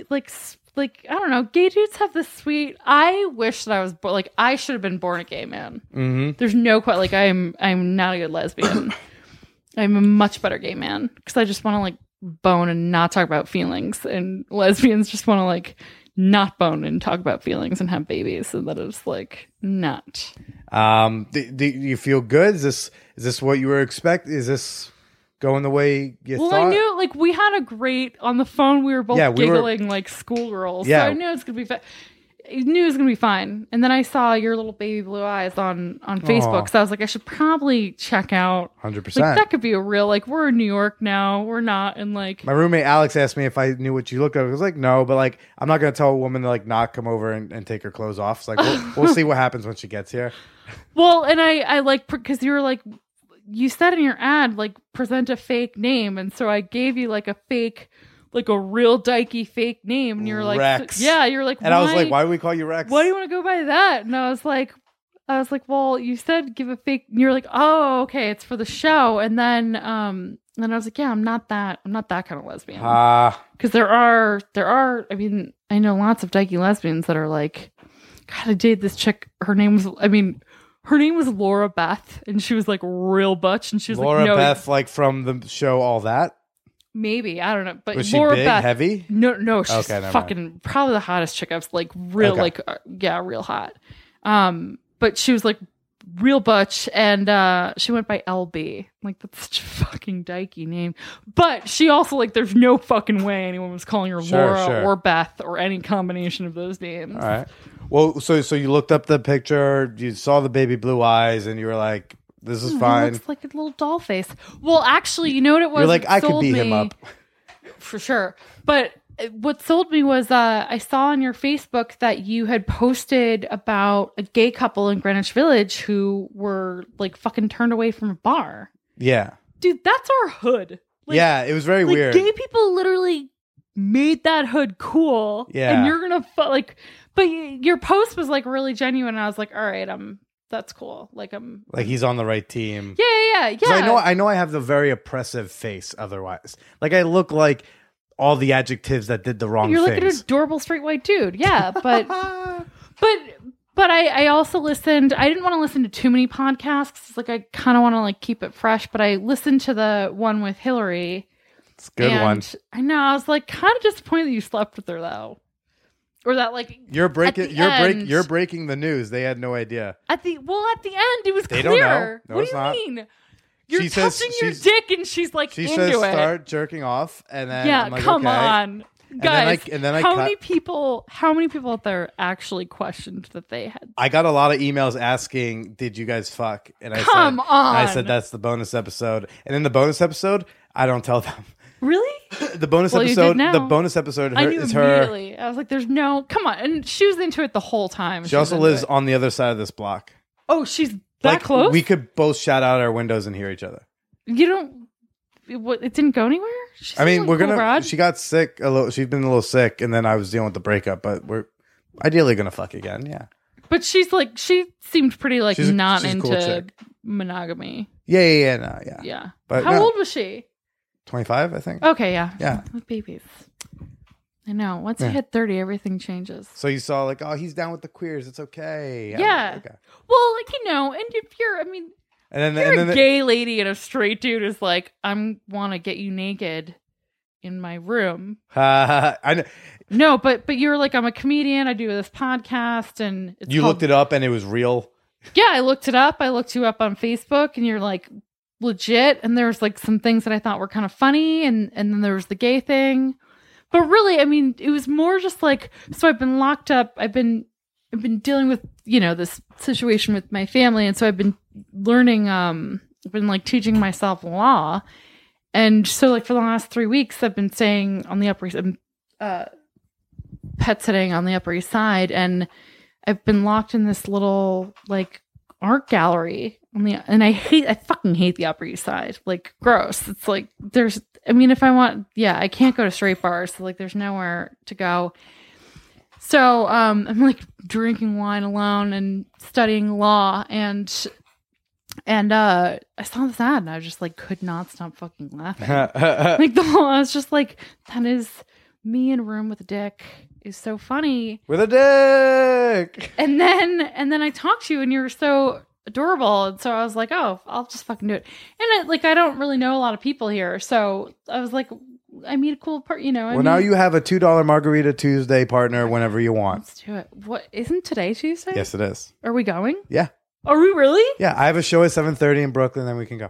like s- like I don't know. Gay dudes have this sweet. I wish that I was born like I should have been born a gay man. Mm-hmm. There's no quite like I'm I'm not a good lesbian. I'm a much better gay man because I just want to like bone and not talk about feelings, and lesbians just want to like not bone and talk about feelings and have babies, and that is like not. Um, do, do you feel good? Is this is this what you were expect? Is this going the way you Well, thought? I knew like we had a great on the phone. We were both Yeah, we were- giggling like schoolgirls. Yeah. so I knew it was gonna be. Fa- I knew it was gonna be fine. And then I saw your little baby blue eyes on on Facebook, Aw. so I was like, I should probably check out. Hundred Like percent. that could be a real like we're in New York now. We're not in like My roommate Alex asked me if I knew what you looked like. I was like, no, but like I'm not gonna tell a woman to like not come over and, and take her clothes off. It's like we'll, we'll see what happens when she gets here. well, and I I like because you were like you said in your ad like present a fake name, and so I gave you like a fake, like a real dykey fake name, and you're like, Rex. yeah, you're like, And I was like, why do we call you Rex? Why do you want to go by that? And I was like, I was like, well, you said give a fake. And you're like, oh, okay, it's for the show. And then, um, and I was like, yeah, I'm not that. I'm not that kind of lesbian. Ah, Because there are, there are. I mean, I know lots of dykey lesbians that are like, God, I dated this chick. Her name was. I mean, her name was Laura Beth, and she was like real butch, and she was Laura like, no, Beth, like from the show All That. maybe I don't know, but Was she Laura big, Beth, heavy? No, no, she's Okay, never mind. fucking probably the hottest chick I've like real Okay. like uh, yeah, real hot. Um, but she was like real butch, and uh, she went by LB. Like that's such a fucking dykey name. But she also like there's no fucking way anyone was calling her Sure, Laura sure. or Beth or any combination of those names. All right. Well, so so you looked up the picture, you saw the baby blue eyes, and you were like, "This is It fine." looks like a little doll face. Well, actually, you know what it was? You're like, that "I could sold beat him me- up." for sure. But what sold me was uh, I saw on your Facebook that you had posted about a gay couple in Greenwich Village who were like fucking turned away from a bar. Yeah, Dude, that's our hood. Like, yeah. It was very like weird. gay people literally made that hood cool. Yeah. and you're gonna fu- like, but your post was like really genuine. And I was like, all right, I'm that's cool. Like I'm like he's on the right team. yeah, yeah, yeah. I know I know I have the very oppressive face. Otherwise, like I look like all the adjectives that did the wrong thing. You're like an adorable straight white dude. Yeah, but but but I I also listened. I didn't want to listen to too many podcasts. Like I kind of want to like keep it fresh. But I listened to the one with Hillary. it's a good and one. I know. I was like kind of disappointed that you slept with her though, or that like You're breaking. You're break. You're breaking the news. They had no idea. at the well at the end it was They clear. don't know. No, what it's do you not. mean? You're She says touching your dick and she's like She into says it. start jerking off, and then yeah, I'm like, come okay. on. then I- Guys, and then I how cut- many people? How many people out there actually questioned that they had I got a lot of emails asking, "Did you guys fuck?" And I Come said, on. I said that's the bonus episode. And in the bonus episode, I don't tell them. Really? The bonus Well, episode, the bonus episode I knew is her. immediately. I was like, "There's no, come on!" And she was into it the whole time. She was also lives it. on the other side of this block. Oh, she's that like close. we could both shout out our windows and hear each other. you don't. It, what, it didn't go anywhere. She's I mean, we're cool, gonna. Rod. She got sick a little. She's been a little sick, and then I was dealing with the breakup. But we're ideally gonna fuck again. Yeah, but she's like, she seemed pretty like She's not she's into cool monogamy. yeah, yeah, yeah. No, yeah. Yeah. But How no. old was she? Twenty five, I think. Okay, yeah. Yeah. With babies. I know. Once Yeah. you hit thirty, everything changes. So you saw like, oh, he's down with the queers. It's okay. Yeah. okay. Well, like you know, and if you're, I mean, And then, You're and a then gay lady and a straight dude is like, I'm want to get you naked in my room. I know. No, but but you're like, I'm a comedian. I do this podcast, and it's you looked it up and it was real. Yeah, I looked it up. I looked you up on Facebook, and you're like legit. And there's like some things that I thought were kind of funny, and and then there was the gay thing. But really, I mean, it was more just like so. I've been locked up. I've been I've been dealing with you know this situation with my family, and so I've been learning. Um, I've been like teaching myself law, and so like for the last three weeks, I've been staying on the Upper East, I'm, uh, pet sitting on the Upper East Side, and I've been locked in this little like art gallery the and I hate I fucking hate the Upper East Side. Like gross. It's like there's I mean if I want yeah, I can't go to straight bars, so like there's nowhere to go. So um I'm like drinking wine alone and studying law and and uh I saw this ad and I just like could not stop fucking laughing. like the whole I was just like, that is me in a room with a dick is so funny with a dick. and then and then I talked to you and you were so adorable and so I was like oh I'll just fucking do it and it, like I don't really know a lot of people here so I was like I meet a cool part you know I Well, now you have a two dollar margarita Tuesday partner whenever you want. let's do it what isn't today Tuesday Yes, it is. are we going Yeah, are we really yeah. I have a show at seven thirty in Brooklyn. Then we can go.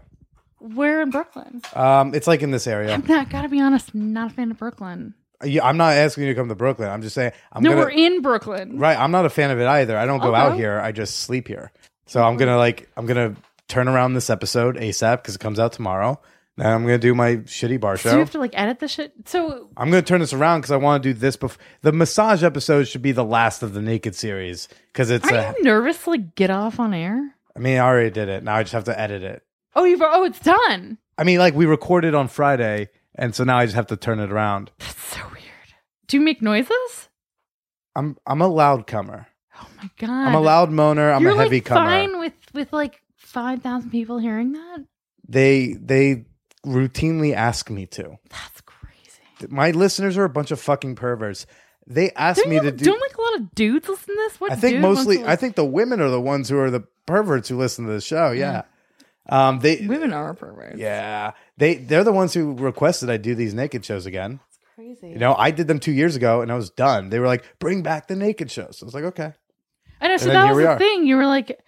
where in Brooklyn Um, it's like in this area. I'm not gotta be honest I'm not a fan of Brooklyn Yeah, I'm not asking you to come to Brooklyn. I'm just saying I'm no gonna. we're in Brooklyn Right, I'm not a fan of it either. I don't go I'll out here. I just sleep here. So I'm gonna like I'm gonna turn around this episode ASAP because it comes out tomorrow. Then I'm gonna do my shitty bar show. so you have to like edit the shit so I'm gonna turn this around because I want to do this before the massage episode should be the last of the naked series because it's. are A, you nervous to like get off on air I mean, I already did it. Now I just have to edit it. Oh, you've oh, it's done. I mean, like we recorded on Friday, and so now I just have to turn it around. That's so weird. Do you make noises? I'm I'm a loud comer. Oh my god. I'm a loud moaner. I'm You're a heavy like comer. fine with with like five thousand people hearing that. They they routinely ask me to. That's crazy. My listeners are a bunch of fucking perverts. They ask Don't, me you, to do. don't like a lot of dudes listen to this? What I think mostly. I think the women are the ones who are the perverts who listen to the show. Yeah. Um. They. women are perverts. Yeah. They. They're the ones who requested I do these naked shows again. It's crazy. You know, I did them two years ago, and I was done. They were like, "Bring back the naked shows." I was like, "Okay." I know. So that was the are. thing. You were like,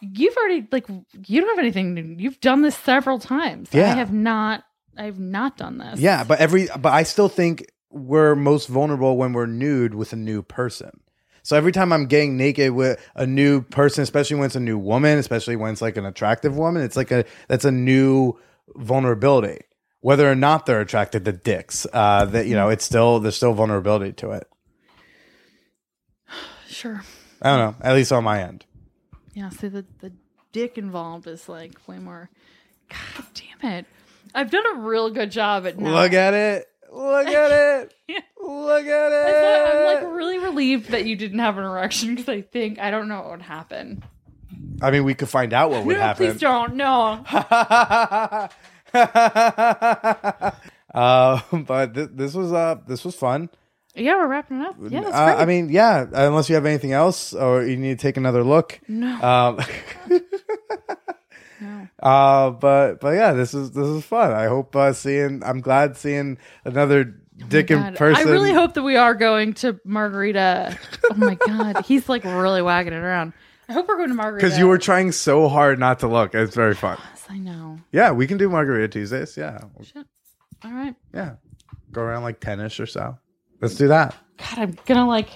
you've already like, you don't have anything. New. You've done this several times. Yeah. I have not. I have not done this. Yeah, but every but I still think we're most vulnerable when we're nude with a new person. So every time I'm getting naked with a new person, especially when it's a new woman, especially when it's like an attractive woman, it's like a that's a new vulnerability. Whether or not they're attracted to dicks, uh, that you know, it's still there's still vulnerability to it. Sure. I don't know, at least on my end. Yeah. See, the the dick involved is like way more. God damn it! I've done a real good job at. Not, Look at it. Look at it. Yeah. Look at it. I'm like really relieved that you didn't have an erection because I think I don't know what would happen. I mean, we could find out what would no, happen. please don't. No. uh, but th- this was uh this was fun. Yeah, we're wrapping it up. Yeah, that's Uh. I mean, yeah. Unless you have anything else, or you need to take another look. no. Um, no. uh, but but yeah, this is this is fun. I hope uh, seeing. I'm glad seeing another dick in Oh person. I really hope that we are going to Margarita. Oh my god, he's like really wagging it around. I hope we're going to Margarita because you were trying so hard not to look. It's very fun. Yes, I know. Yeah, we can do Margarita Tuesdays. Yeah, Shit. All right. yeah. Go around like ten-ish or so. Let's do that. God, I'm gonna like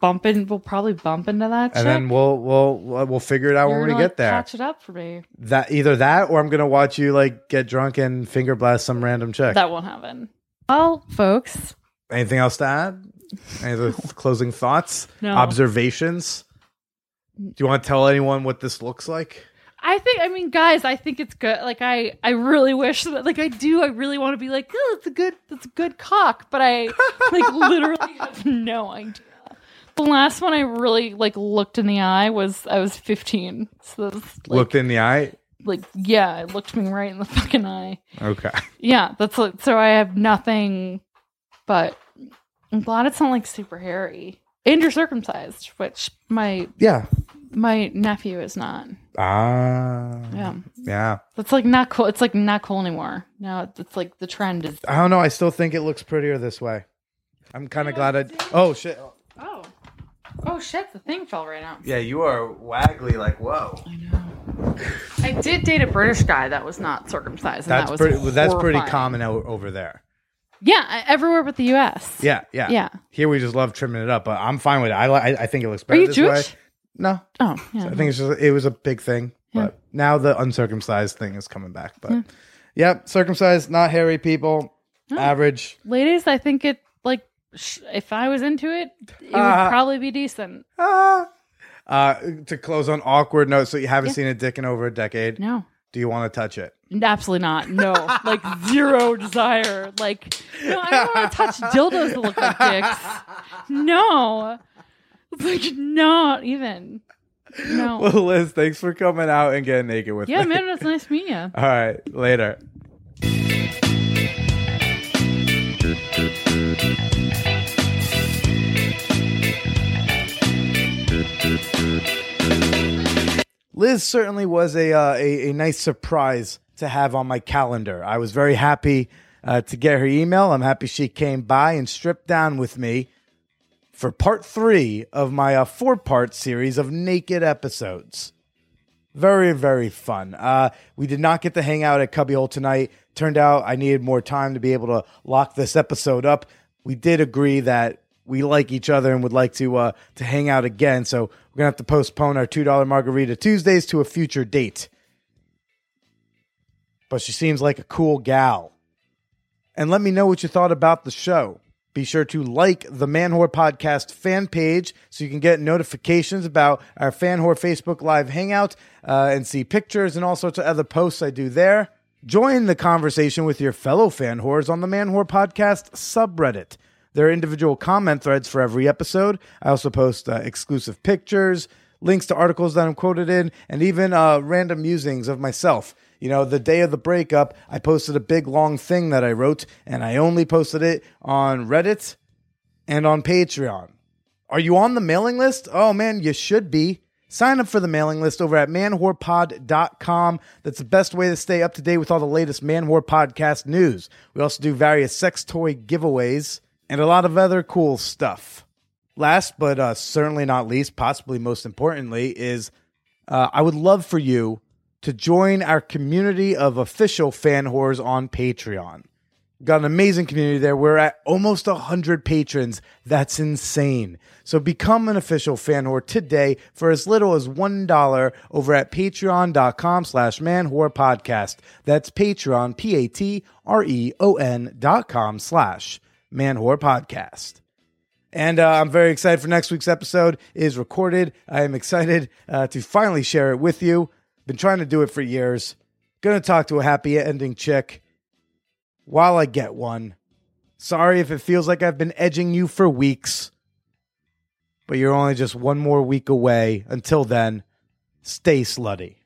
bump in. We'll probably bump into that. and chick. then we'll we'll we'll figure it out You're when we gonna, get like, there. Catch it up for me. That either that or I'm gonna watch you like get drunk and finger blast some random chick. That won't happen. Well, folks, Anything else to add? Any other closing thoughts? No. Observations? Do you want to tell anyone what this looks like? I think. I mean, guys, I think it's good. Like, I, I really wish that. Like, I do. I really want to be like, oh, it's a good, it's a good cock. But I, like, literally have no idea. The last one I really like looked in the eye was I was 15. So that's like, Looked in the eye. like yeah, it looked me right in the fucking eye. Okay. Yeah, that's like, so I have nothing. But I'm glad it's not like super hairy. And you're circumcised, which my Yeah. My nephew is not. Ah. Yeah. Yeah. That's like not cool. It's like not cool anymore. Now it's like the trend is. I don't know. I still think it looks prettier this way. I'm kind of glad I. Oh shit. Oh, oh shit! The thing fell right out. Yeah, you are waggly. Like whoa. I know. I did date a British guy that was not circumcised. And That's that was pretty. That's pretty common o- over there. Yeah, everywhere but the U.S. Yeah. Yeah. Yeah. Here we just love trimming it up, but I'm fine with it. I li- I, I think it looks better. Are you this Jewish? way. No, Oh, yeah. I think it's just it was a big thing, Yeah. but now the uncircumcised thing is coming back. But yep, circumcised, not hairy people, average. Ladies, I think it like sh- if I was into it, it Ah. would probably be decent. Ah. Uh, to close on awkward notes, so you haven't seen a dick in over a decade. No. Do you want to touch it? Absolutely not. No, like zero desire. Like, no, I don't want to touch dildos that look like dicks. No, like not even. No. Well, Liz, thanks for coming out and getting naked with Yeah, me. Yeah, man, it's nice meeting you. All right, later. Liz certainly was a, uh, a a nice surprise to have on my calendar. I was very happy uh, to get her email. I'm happy she came by and stripped down with me for part three of my uh, four part series of naked episodes. Very, very fun. Uh, we did not get to hang out at Cubbyhole tonight. Turned out I needed more time to be able to lock this episode up. We did agree that we like each other and would like to uh, to hang out again. So we're gonna have to postpone our two dollar margarita Tuesdays to a future date. But she seems like a cool gal. And let me know what you thought about the show Be sure to like the Man Whore Podcast fan page so you can get notifications about our Fan Whore Facebook Live Hangout uh, and see pictures and all sorts of other posts I do there. Join the conversation with your fellow fan whores on the Man Whore Podcast subreddit. There are individual comment threads for every episode. I also post uh, exclusive pictures, links to articles that I'm quoted in, and even uh, random musings of myself. You know, the day of the breakup, I posted a big long thing that I wrote, and I only posted it on Reddit and on Patreon. Are you on the mailing list? Oh man, you should be. Sign up for the mailing list over at manwhorepod.com. That's the best way to stay up to date with all the latest Manwhore podcast news. We also do various sex toy giveaways and a lot of other cool stuff. Last but uh, certainly not least, possibly most importantly, is uh, I would love for you to join our community of official fan whores on Patreon. Got an amazing community there. We're at almost 100 patrons. That's insane. So become an official fan whore today for as little as $1 over at patreon.com slash man whore podcast. That's Patreon, P-A-T-R-E-O-N dot com slash man whore podcast. And uh, I'm very excited for next week's episode. It is recorded. I am excited uh, to finally share it with you. Been trying to do it for years. Gonna talk to a happy ending chick while I get one. Sorry if it feels like I've been edging you for weeks, but you're only just one more week away. Until then, stay slutty.